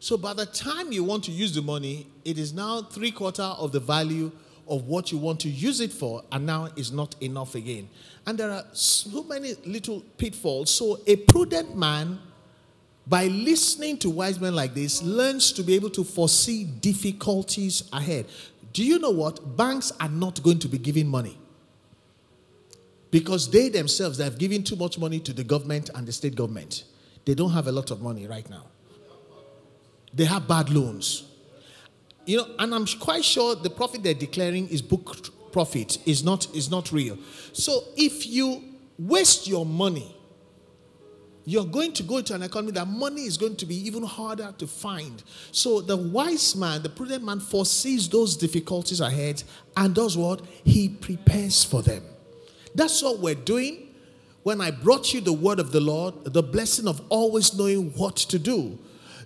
So by the time you want to use the money, it is now three quarter of the value of what you want to use it for, and now is not enough again. And there are so many little pitfalls. So a prudent man, by listening to wise men like this, learns to be able to foresee difficulties ahead. Do you know what? Banks are not going to be giving money. Because they themselves they have given too much money to the government and the state government. They don't have a lot of money right now. They have bad loans. You know, and I'm quite sure the profit they're declaring is book profit is not is not real. So if you waste your money, you're going to go into an economy that money is going to be even harder to find. So the wise man, the prudent man, foresees those difficulties ahead and does what? He prepares for them. That's what we're doing when I brought you the word of the Lord, the blessing of always knowing what to do.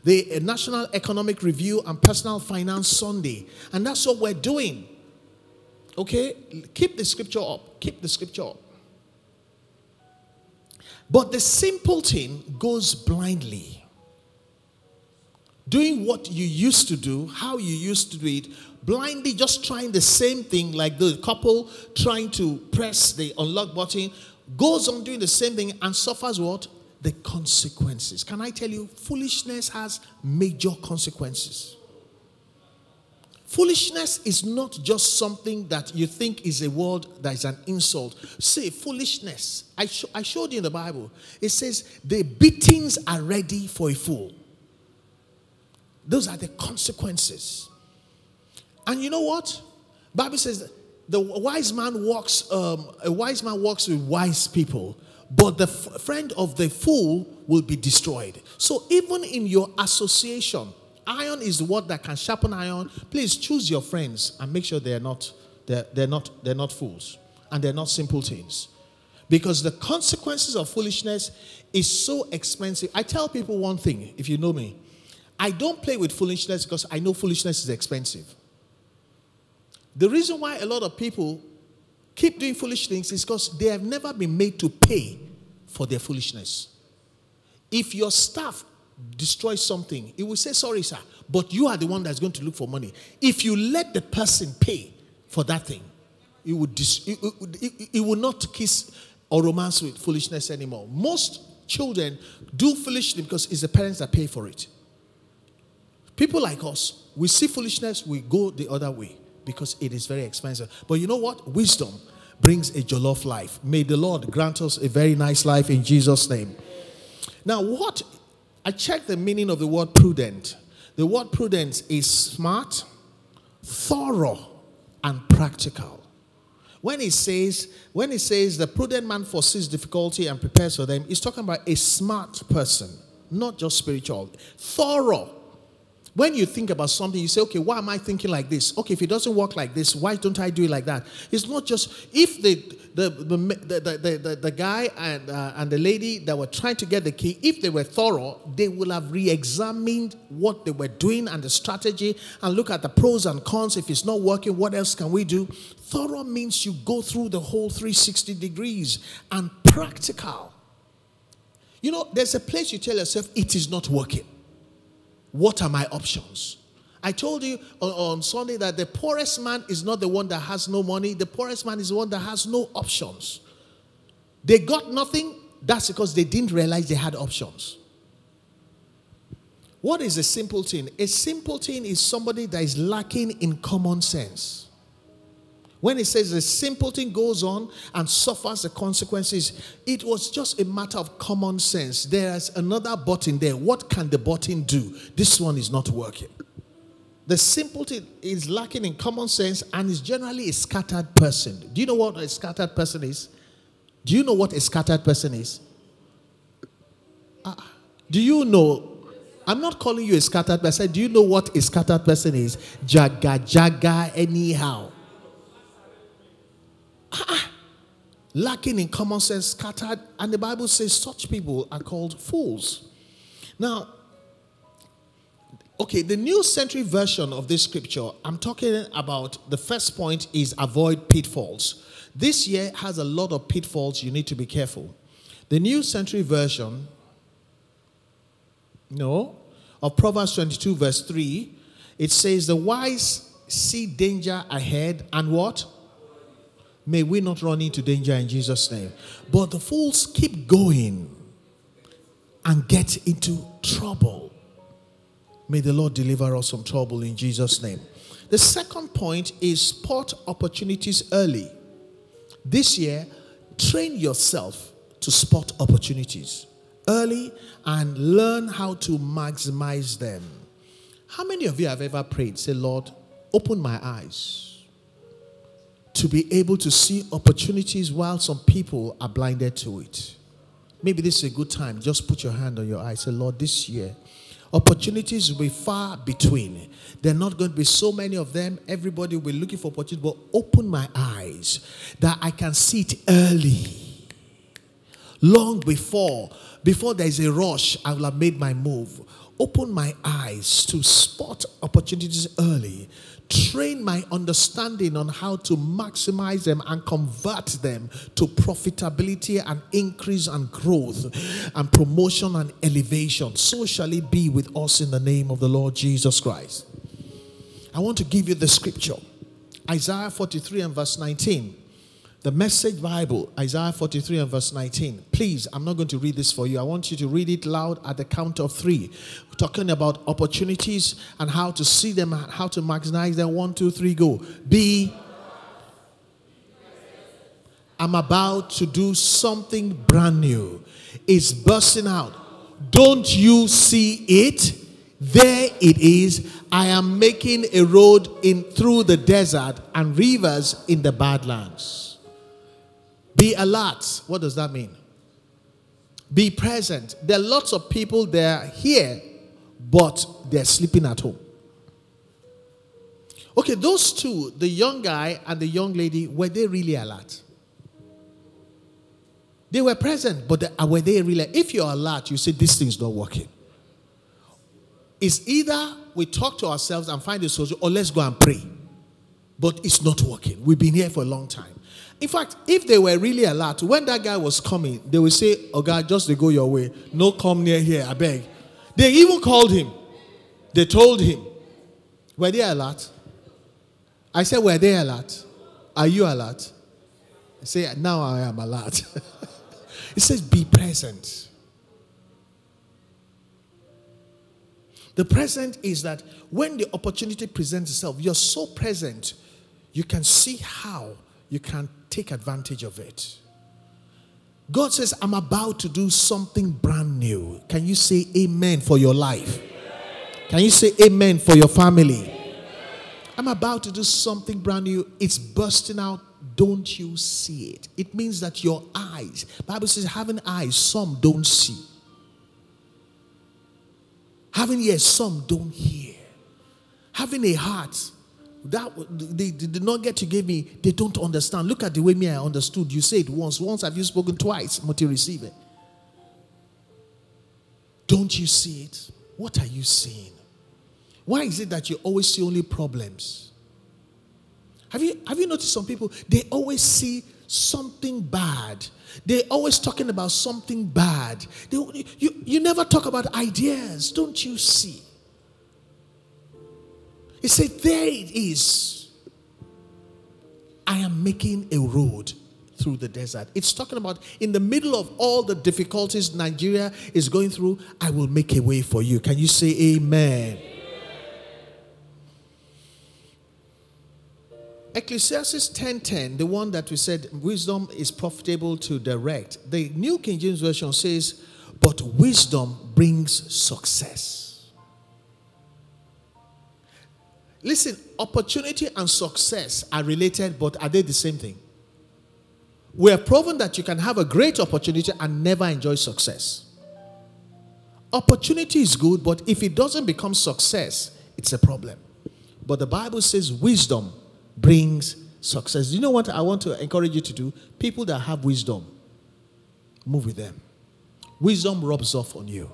The uh, National Economic Review and Personal Finance Sunday. And that's what we're doing. Okay? Keep the scripture up. Keep the scripture up. But the simpleton goes blindly. Doing what you used to do, how you used to do it, blindly just trying the same thing like the couple trying to press the unlock button, goes on doing the same thing and suffers what? The consequences. Can I tell you, foolishness has major consequences. Foolishness is not just something that you think is a word that is an insult. Say, foolishness. I, sh- I showed you in the Bible. It says, the beatings are ready for a fool. Those are the consequences. And you know what? Bible says the wise man walks, um, a wise man walks with wise people, but the f- friend of the fool will be destroyed. So even in your association, Iron is the word that can sharpen iron. Please choose your friends and make sure they're not, they're, they're not, they're not fools and they're not simpletons. Because the consequences of foolishness is so expensive. I tell people one thing, if you know me, I don't play with foolishness because I know foolishness is expensive. The reason why a lot of people keep doing foolish things is because they have never been made to pay for their foolishness. If your staff destroy something, he will say, Sorry, sir, but you are the one that's going to look for money. If you let the person pay for that thing, he would, dis- he, he, he will not kiss or romance with foolishness anymore. Most children do foolishly because it's the parents that pay for it. People like us, we see foolishness, we go the other way because it is very expensive. But you know what? Wisdom brings a jollof life. May the Lord grant us a very nice life in Jesus' name. Now, what I checked the meaning of the word prudent. The word prudent is smart, thorough, and practical. When he says, when he says the prudent man foresees difficulty and prepares for them, he's talking about a smart person, not just spiritual. Thorough. When you think about something, you say, okay, why am I thinking like this? Okay, if it doesn't work like this, why don't I do it like that? It's not just, if the, the, the, the, the, the, guy and, uh, and the lady that were trying to get the key, if they were thorough, they will have re examined what they were doing and the strategy and look at the pros and cons. If it's not working, what else can we do? Thorough means you go through the whole 360 degrees and practical. You know, there's a place you tell yourself it is not working. What are my options? I told you on, Sunday that the poorest man is not the one that has no money, the poorest man is the one that has no options. They got nothing, that's because they didn't realize they had options. What is a simpleton? A simpleton is somebody that is lacking in common sense. When it says the simpleton goes on and suffers the consequences, it was just a matter of common sense. There's another button there. What can the button do? This one is not working. The simpleton is lacking in common sense and is generally a scattered person. Do you know what a scattered person is? Do you know what a scattered person is? Uh, do you know? I'm not calling you a scattered person. Do you know what a scattered person is? Jaga jaga anyhow. Ah, lacking in common sense, scattered, and the Bible says such people are called fools. Now, okay, the New Century Version of this scripture, I'm talking about the first point is avoid pitfalls. This year has a lot of pitfalls, you need to be careful. The New Century Version, no, of Proverbs 22, verse 3, it says, The wise see danger ahead and what? May we not run into danger in Jesus' name. But the fools keep going and get into trouble. May the Lord deliver us from trouble in Jesus' name. The second point is spot opportunities early. This year, train yourself to spot opportunities early and learn how to maximize them. How many of you have ever prayed, say, Lord, open my eyes to be able to see opportunities while some people are blinded to it? Maybe this is a good time. Just put your hand on your eye. Say, Lord, this year, opportunities will be far between. There are not going to be so many of them. Everybody will be looking for opportunities, but open my eyes that I can see it early. Long before, before there is a rush, I will have made my move. Open my eyes to spot opportunities early train my understanding on how to maximize them and convert them to profitability and increase and growth and promotion and elevation. So shall it be with us in the name of the Lord Jesus Christ. I want to give you the scripture Isaiah 43 and verse 19. The Message Bible, Isaiah 43 and verse 19. Please, I'm not going to read this for you. I want you to read it loud at the count of three. We're talking about opportunities and how to see them, how to maximize them. One, two, three, go. Be. I'm about to do something brand new. It's bursting out. Don't you see it? There it is. I am making a road in through the desert and rivers in the badlands. Be alert. What does that mean? Be present. There are lots of people there here, but they're sleeping at home. Okay, those two, the young guy and the young lady, were they really alert? They were present, but the, were they really? If you're alert, you say this thing's not working. It's either we talk to ourselves and find a solution, or let's go and pray. But it's not working. We've been here for a long time. In fact, if they were really alert, when that guy was coming, they would say, Oh God, just to go your way. No come near here, I beg. They even called him. They told him. Were they alert? I said, Were they alert? Are you alert? I say, Now I am alert. it says, Be present. The present is that when the opportunity presents itself, you're so present, you can see how you can take advantage of it. God says, I'm about to do something brand new. Can you say amen for your life? Can you say amen for your family? I'm about to do something brand new. It's bursting out. Don't you see it? It means that your eyes, Bible says, having eyes, some don't see. Having ears, some don't hear. Having a heart, that they, did not get to give me, they don't understand. Look at the way me I understood. You said once, once have you spoken twice, you receive it. Don't you see it? What are you seeing? Why is it that you always see only problems? Have you have you noticed some people they always see something bad. They're always talking about something bad. They, you, you never talk about ideas, don't you see? He said, There it is. I am making a road through the desert. It's talking about in the middle of all the difficulties Nigeria is going through, I will make a way for you. Can you say amen? Ecclesiastes 10:10, the one that we said wisdom is profitable to direct. The New King James Version says, but wisdom brings success. Listen, opportunity and success are related, but are they the same thing? We have proven that you can have a great opportunity and never enjoy success. Opportunity is good, but if it doesn't become success, it's a problem. But the Bible says wisdom brings success. You know what I want to encourage you to do? People that have wisdom, move with them. Wisdom rubs off on you.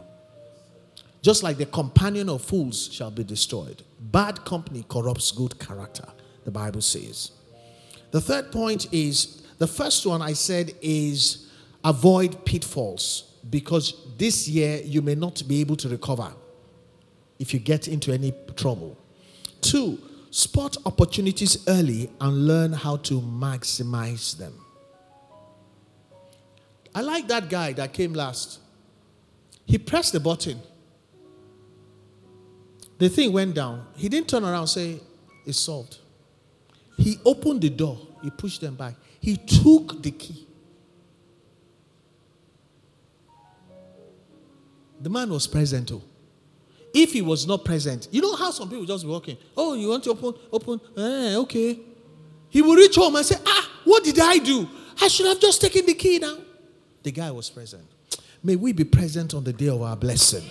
Just like the companion of fools shall be destroyed. Bad company corrupts good character, the Bible says. The third point is the first one I said is avoid pitfalls because this year you may not be able to recover if you get into any trouble. Two, spot opportunities early and learn how to maximize them. I like that guy that came last. He pressed the button the thing went down. He didn't turn around and say, it's solved. He opened the door, he pushed them back. He took the key. The man was present too. If he was not present, you know how some people just be walking. Oh, you want to open? Open. Eh, okay. He will reach home and say, Ah, what did I do? I should have just taken the key now. The guy was present. May we be present on the day of our blessing.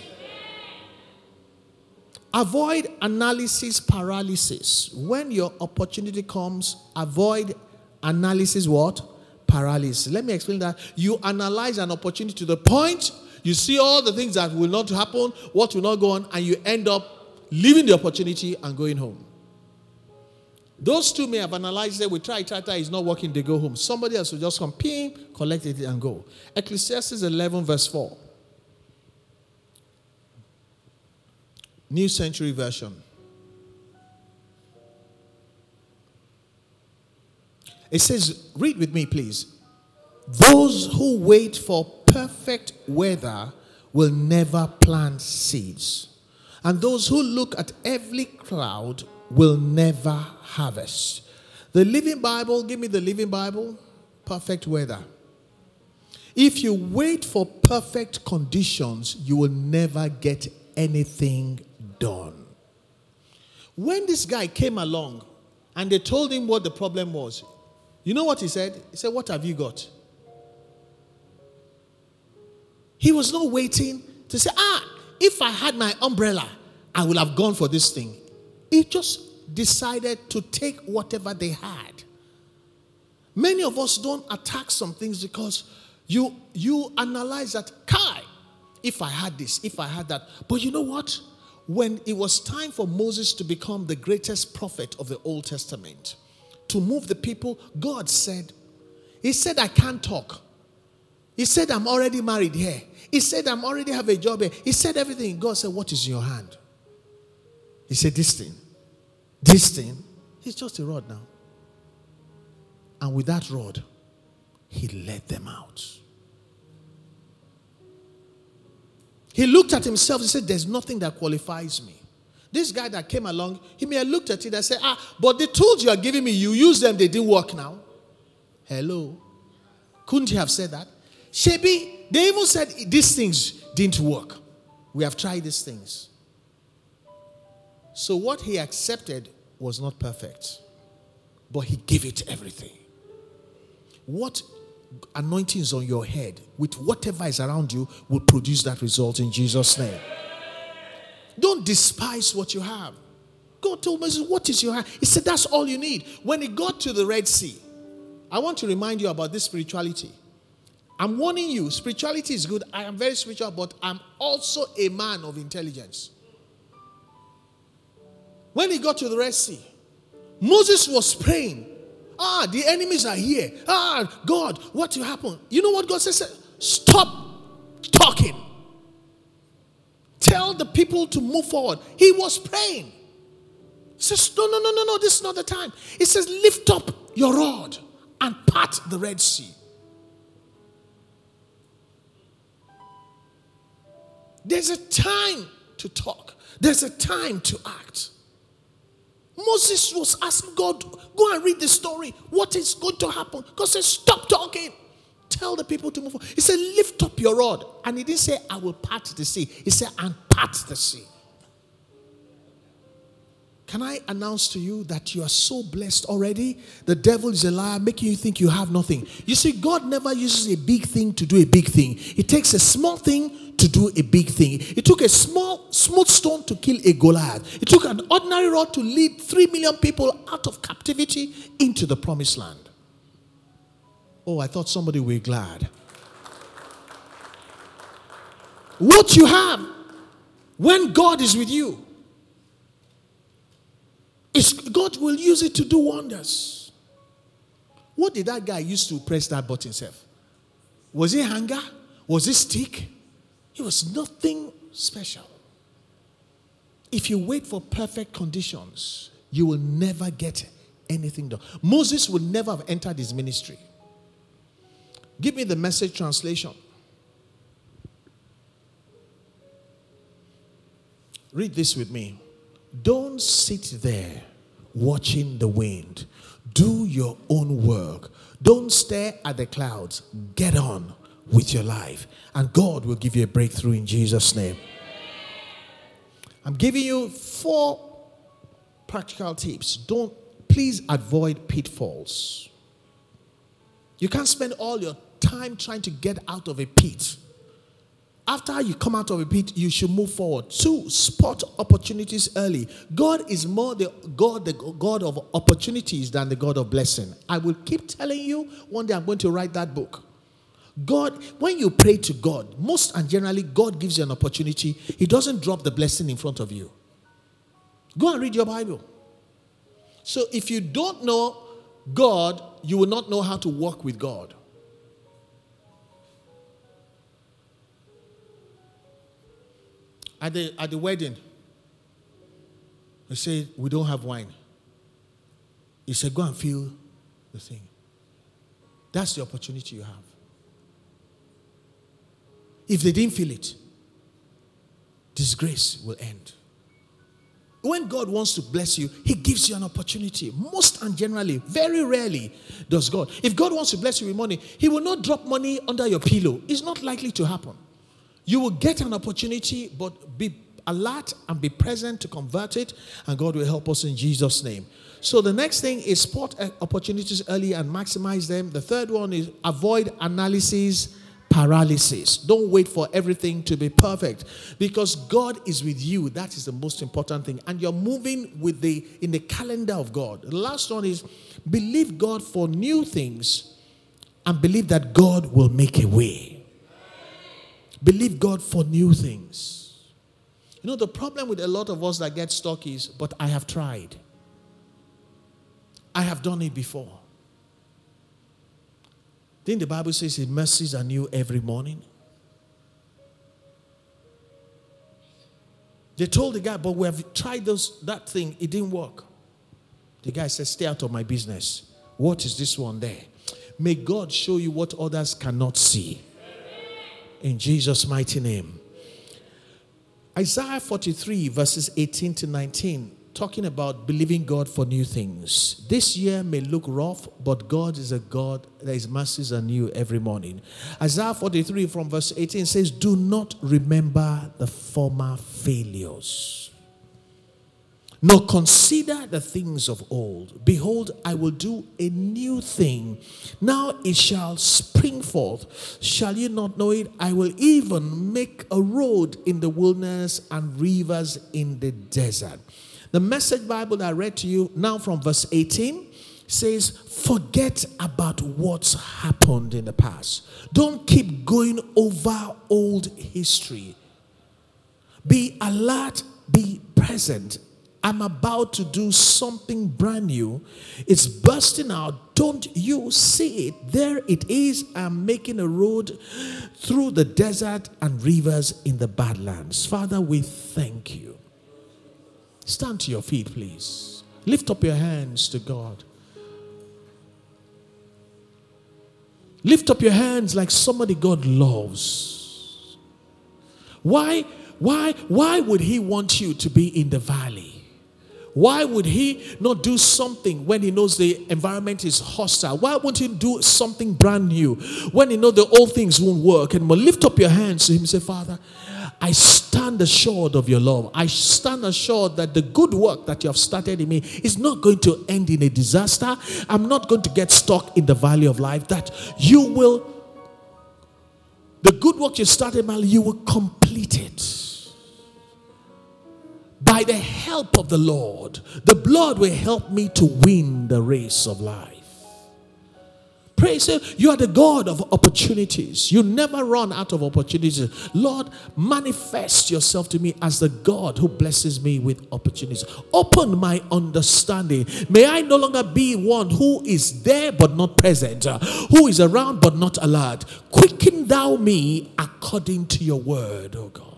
Avoid analysis paralysis. When your opportunity comes, avoid analysis what? Paralysis. Let me explain that. You analyze an opportunity to the point you see all the things that will not happen, what will not go on, and you end up leaving the opportunity and going home. Those two may have analyzed it. We try, try, try. It's not working. They go home. Somebody else will just come, ping, collect it, and go. Ecclesiastes 11, verse 4. New Century Version. It says, read with me, please. Those who wait for perfect weather will never plant seeds. And those who look at every cloud will never harvest. The Living Bible, give me the Living Bible, perfect weather. If you wait for perfect conditions, you will never get anything done. When this guy came along and they told him what the problem was, you know what he said? He said, What have you got? He was not waiting to say, ah, if I had my umbrella, I would have gone for this thing. He just decided to take whatever they had. Many of us don't attack some things because you you analyze that, Kai, if I had this, if I had that. But you know what? When it was time for Moses to become the greatest prophet of the Old Testament, to move the people, God said, He said, I can't talk. He said, I'm already married here. He said, I'm already have a job here. He said everything. God said, What is in your hand? He said, This thing. This thing. It's just a rod now. And with that rod, he led them out. He looked at himself and said, There's nothing that qualifies me. This guy that came along, he may have looked at it and said, Ah, but the tools you are giving me, you use them, they didn't work now. Hello. Couldn't he have said that? Shebi, they even said these things didn't work. We have tried these things. So what he accepted was not perfect, but he gave it everything. What anointing is on your head with whatever is around you will produce that result in Jesus' name. Don't despise what you have. God told Moses, What is your hand? He said, That's all you need. When he got to the Red Sea, I want to remind you about this spirituality. I'm warning you, spirituality is good. I am very spiritual, but I'm also a man of intelligence. When he got to the Red Sea, Moses was praying. Ah, the enemies are here. Ah, God, what will happen? You know what God says? Stop talking. Tell the people to move forward. He was praying. He says, No, no, no, no, no, this is not the time. He says, Lift up your rod and part the Red Sea. There's a time to talk, there's a time to act. Moses was asking God, go and read the story. What is going to happen? God said, Stop talking. Tell the people to move on. He said, Lift up your rod. And he didn't say, I will part the sea. He said, And part the sea. Can I announce to you that you are so blessed already? The devil is a liar, making you think you have nothing. You see, God never uses a big thing to do a big thing. It takes a small thing to do a big thing. It took a small, smooth stone to kill a Goliath. It took an ordinary rod to lead three million people out of captivity into the promised land. Oh, I thought somebody be glad. What you have when God is with you it's, God will use it to do wonders. What did that guy use to press that button himself? Was it hanger? Was it stick? It was nothing special. If you wait for perfect conditions, you will never get anything done. Moses would never have entered his ministry. Give me the message translation. Read this with me. Don't sit there watching the wind. Do your own work. Don't stare at the clouds. Get on with your life, and God will give you a breakthrough in Jesus' name. I'm giving you four practical tips. Don't please avoid pitfalls. You can't spend all your time trying to get out of a pit. After you come out of a pit, you should move forward. Two, spot opportunities early. God is more the God, the God of opportunities than the God of blessing. I will keep telling you. One day I'm going to write that book. God, when you pray to God, most and generally, God gives you an opportunity. He doesn't drop the blessing in front of you. Go and read your Bible. So if you don't know God, you will not know how to walk with God. At the, at the wedding, they said, We don't have wine. He said, Go and fill the thing. That's the opportunity you have. If they didn't feel it, disgrace will end. When God wants to bless you, He gives you an opportunity. Most and generally, very rarely does God. If God wants to bless you with money, He will not drop money under your pillow. It's not likely to happen. You will get an opportunity, but be alert and be present to convert it, and God will help us in Jesus' name. So the next thing is spot eh, opportunities early and maximize them. The third one is avoid analysis paralysis. Don't wait for everything to be perfect because God is with you. That is the most important thing. And you're moving with the in the calendar of God. The last one is believe God for new things and believe that God will make a way. Believe God for new things. You know, the problem with a lot of us that get stuck is, but I have tried. I have done it before. Then the Bible says his mercies are new every morning. They told the guy, but we have tried those, that thing, it didn't work. The guy says, Stay out of my business. What is this one there? May God show you what others cannot see. In Jesus' mighty name. Isaiah 43, verses 18 to 19 talking about believing God for new things. This year may look rough, but God is a God that His mercies are new every morning. Isaiah 43 from verse 18 says, Do not remember the former failures, nor consider the things of old. Behold, I will do a new thing. Now it shall spring forth. Shall you not know it? I will even make a road in the wilderness and rivers in the desert. The message Bible that I read to you now from verse 18 says, Forget about what's happened in the past. Don't keep going over old history. Be alert, be present. I'm about to do something brand new. It's bursting out. Don't you see it? There it is. I'm making a road through the desert and rivers in the badlands. Father, we thank you. Stand to your feet, please. Lift up your hands to God. Lift up your hands like somebody God loves. Why, why, why would He want you to be in the valley? Why would he not do something when he knows the environment is hostile? Why won't he do something brand new when he knows the old things won't work? And lift up your hands to him and say, Father, I stand assured of your love. I stand assured that the good work that you have started in me is not going to end in a disaster. I'm not going to get stuck in the valley of life. That you will, the good work you started, man, you will complete it. By the help of the Lord, the blood will help me to win the race of life. Pray, say, You are the God of opportunities. You never run out of opportunities. Lord, manifest yourself to me as the God who blesses me with opportunities. Open my understanding. May I no longer be one who is there but not present, who is around but not alert. Quicken thou me according to your word, oh God.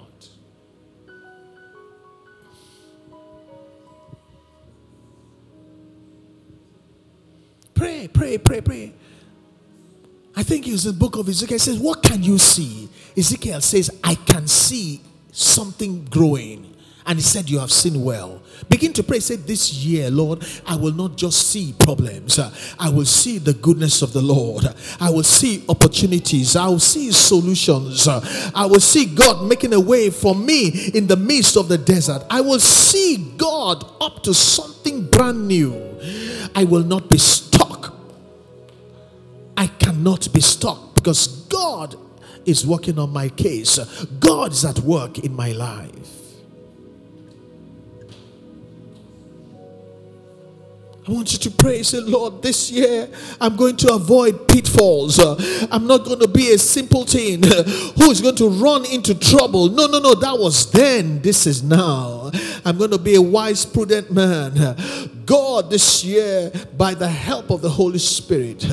Pray, pray, pray, pray. I think it's the book of Ezekiel. It says, What can you see? Ezekiel says, I can see something growing. And he said, You have seen well. Begin to pray. Say, This year, Lord, I will not just see problems. I will see the goodness of the Lord. I will see opportunities. I will see solutions. I will see God making a way for me in the midst of the desert. I will see God up to something brand new. I will not be stuck. I cannot be stuck because God is working on my case. God is at work in my life. I want you to pray. Say, Lord, this year I'm going to avoid pitfalls. I'm not going to be a simpleton who is going to run into trouble. No, no, no. That was then. This is now. I'm going to be a wise, prudent man. God, this year, by the help of the Holy Spirit,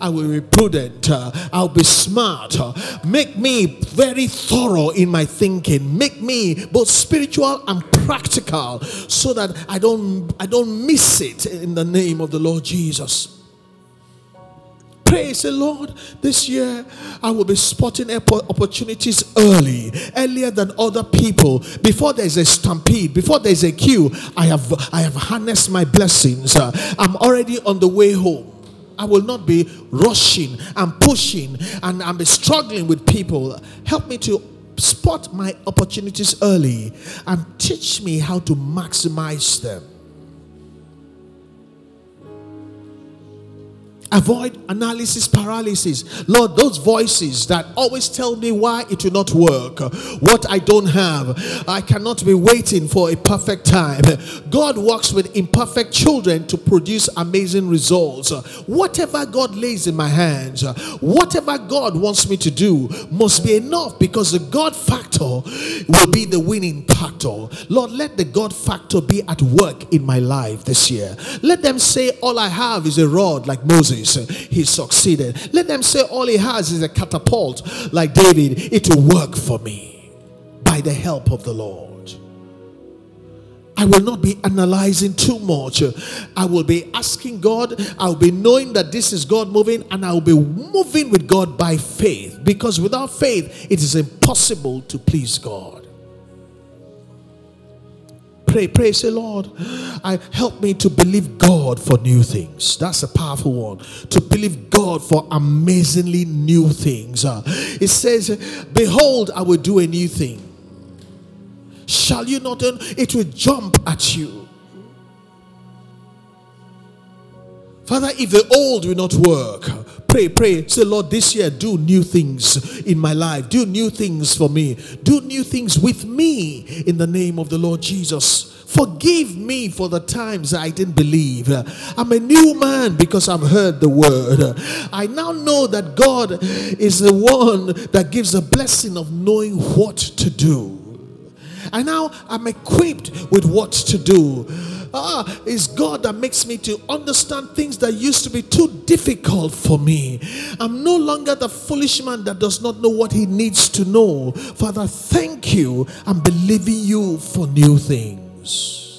I will be prudent. Uh, I'll be smart. Uh, make me very thorough in my thinking. Make me both spiritual and practical so that I don't I don't miss it in the name of the Lord Jesus. Praise the Lord. This year, I will be spotting opportunities early, earlier than other people. Before there's a stampede, before there's a queue, I have I have harnessed my blessings. Uh, I'm already on the way home. I will not be rushing and pushing and I'm struggling with people. Help me to spot my opportunities early and teach me how to maximize them. Avoid analysis paralysis. Lord, those voices that always tell me why it will not work, what I don't have, I cannot be waiting for a perfect time. God works with imperfect children to produce amazing results. Whatever God lays in my hands, whatever God wants me to do, must be enough because the God factor will be the winning factor. Lord, let the God factor be at work in my life this year. Let them say, All I have is a rod like Moses he succeeded. Let them say all he has is a catapult like David. It will work for me by the help of the Lord. I will not be analyzing too much. I will be asking God. I'll be knowing that this is God moving, and I'll be moving with God by faith. Because without faith, it is impossible to please God pray, pray, say, Lord, I help me to believe God for new things. That's a powerful one. To believe God for amazingly new things. Uh, it says, Behold, I will do a new thing. Shall you not? It will jump at you. Father, if the old will not work, pray, pray. Say, Lord, this year do new things in my life. Do new things for me. Do new things with me in the name of the Lord Jesus. Forgive me for the times I didn't believe. I'm a new man because I've heard the word. I now know that God is the one that gives the blessing of knowing what to do. And now I'm equipped with what to do. Ah, it's God that makes me to understand things that used to be too difficult for me. I'm no longer the foolish man that does not know what he needs to know. Father, thank you. I'm believing you for new things.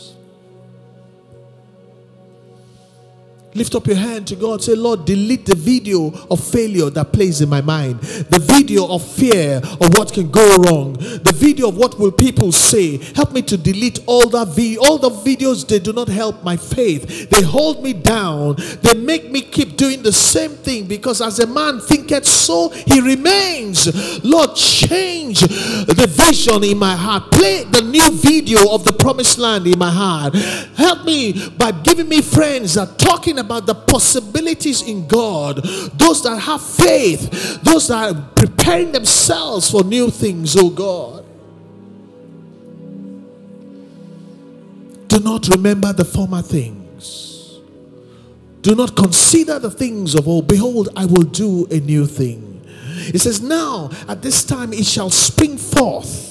Lift up your hand to God. Say, Lord, delete the video of failure that plays in my mind. The video of fear of what can go wrong. The video of what will people say. Help me to delete all that video. All the videos, they do not help my faith. They hold me down. They make me keep doing the same thing because as a man thinketh, so he remains. Lord, change the vision in my heart. Play the new video of the promised land in my heart. Help me by giving me friends that talking about the possibilities in God, those that have faith, those that are preparing themselves for new things, oh God. Do not remember the former things. Do not consider the things of old. Behold, I will do a new thing. It says, Now at this time it shall spring forth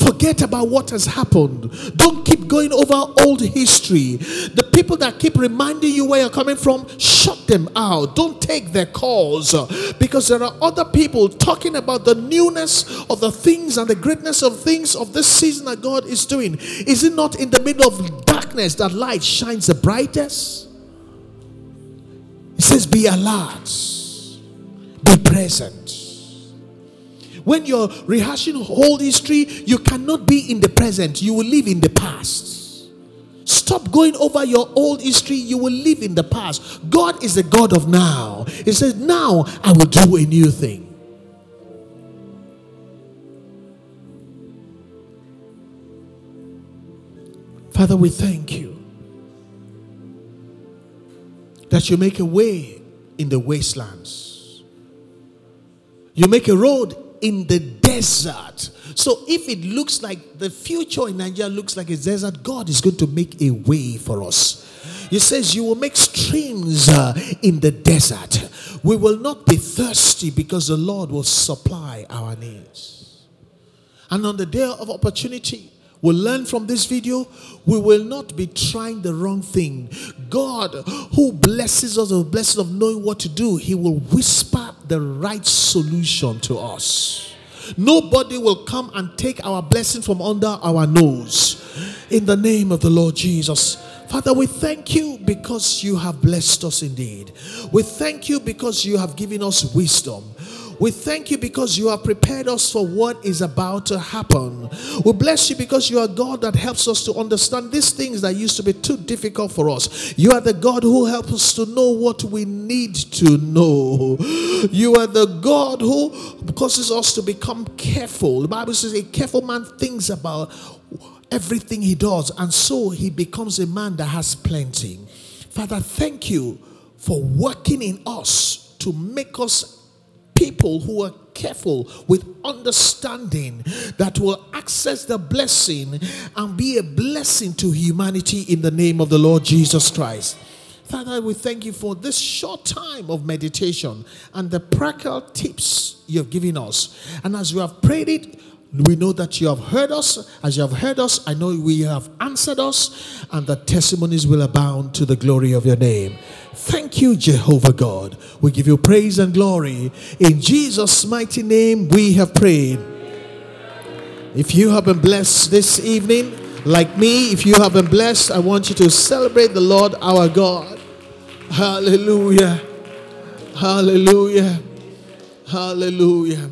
Forget about what has happened. Don't keep going over old history. The people that keep reminding you where you're coming from, shut them out. Don't take their calls because there are other people talking about the newness of the things and the greatness of things of this season that God is doing. Is it not in the middle of darkness that light shines the brightest? It says, Be alert, be present When you're rehashing old history, you cannot be in the present. You will live in the past. Stop going over your old history. You will live in the past. God is the God of now. He says, Now I will do a new thing. Father, we thank you that you make a way in the wastelands. You make a road in the desert. So if it looks like the future in Nigeria looks like a desert, God is going to make a way for us. He says, You will make streams uh, in the desert. We will not be thirsty because the Lord will supply our needs. And on the day of opportunity, we'll learn from this video we will not be trying the wrong thing. God, who blesses us with blessings of knowing what to do, He will whisper the right solution to us. Nobody will come and take our blessing from under our nose. In the name of the Lord Jesus. Father, we thank you because you have blessed us indeed. We thank you because you have given us wisdom. We thank you because you have prepared us for what is about to happen. We bless you because you are God that helps us to understand these things that used to be too difficult for us. You are the God who helps us to know what we need to know. You are the God who causes us to become careful. The Bible says a careful man thinks about everything he does, and so he becomes a man that has plenty. Father, thank you for working in us to make us people who are careful with understanding that will access the blessing and be a blessing to humanity in the name of the Lord Jesus Christ. Father, we thank you for this short time of meditation and the practical tips you have given us. And as we have prayed it, we know that you have heard us. As you have heard us, I know we have answered us, and the testimonies will abound to the glory of your name. Thank you, Jehovah God. We give you praise and glory. In Jesus' mighty name, we have prayed. If you have been blessed this evening, like me, if you have been blessed, I want you to celebrate the Lord our God. Hallelujah. Hallelujah. Hallelujah.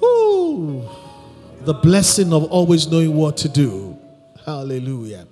Woo. The blessing of always knowing what to do. Hallelujah.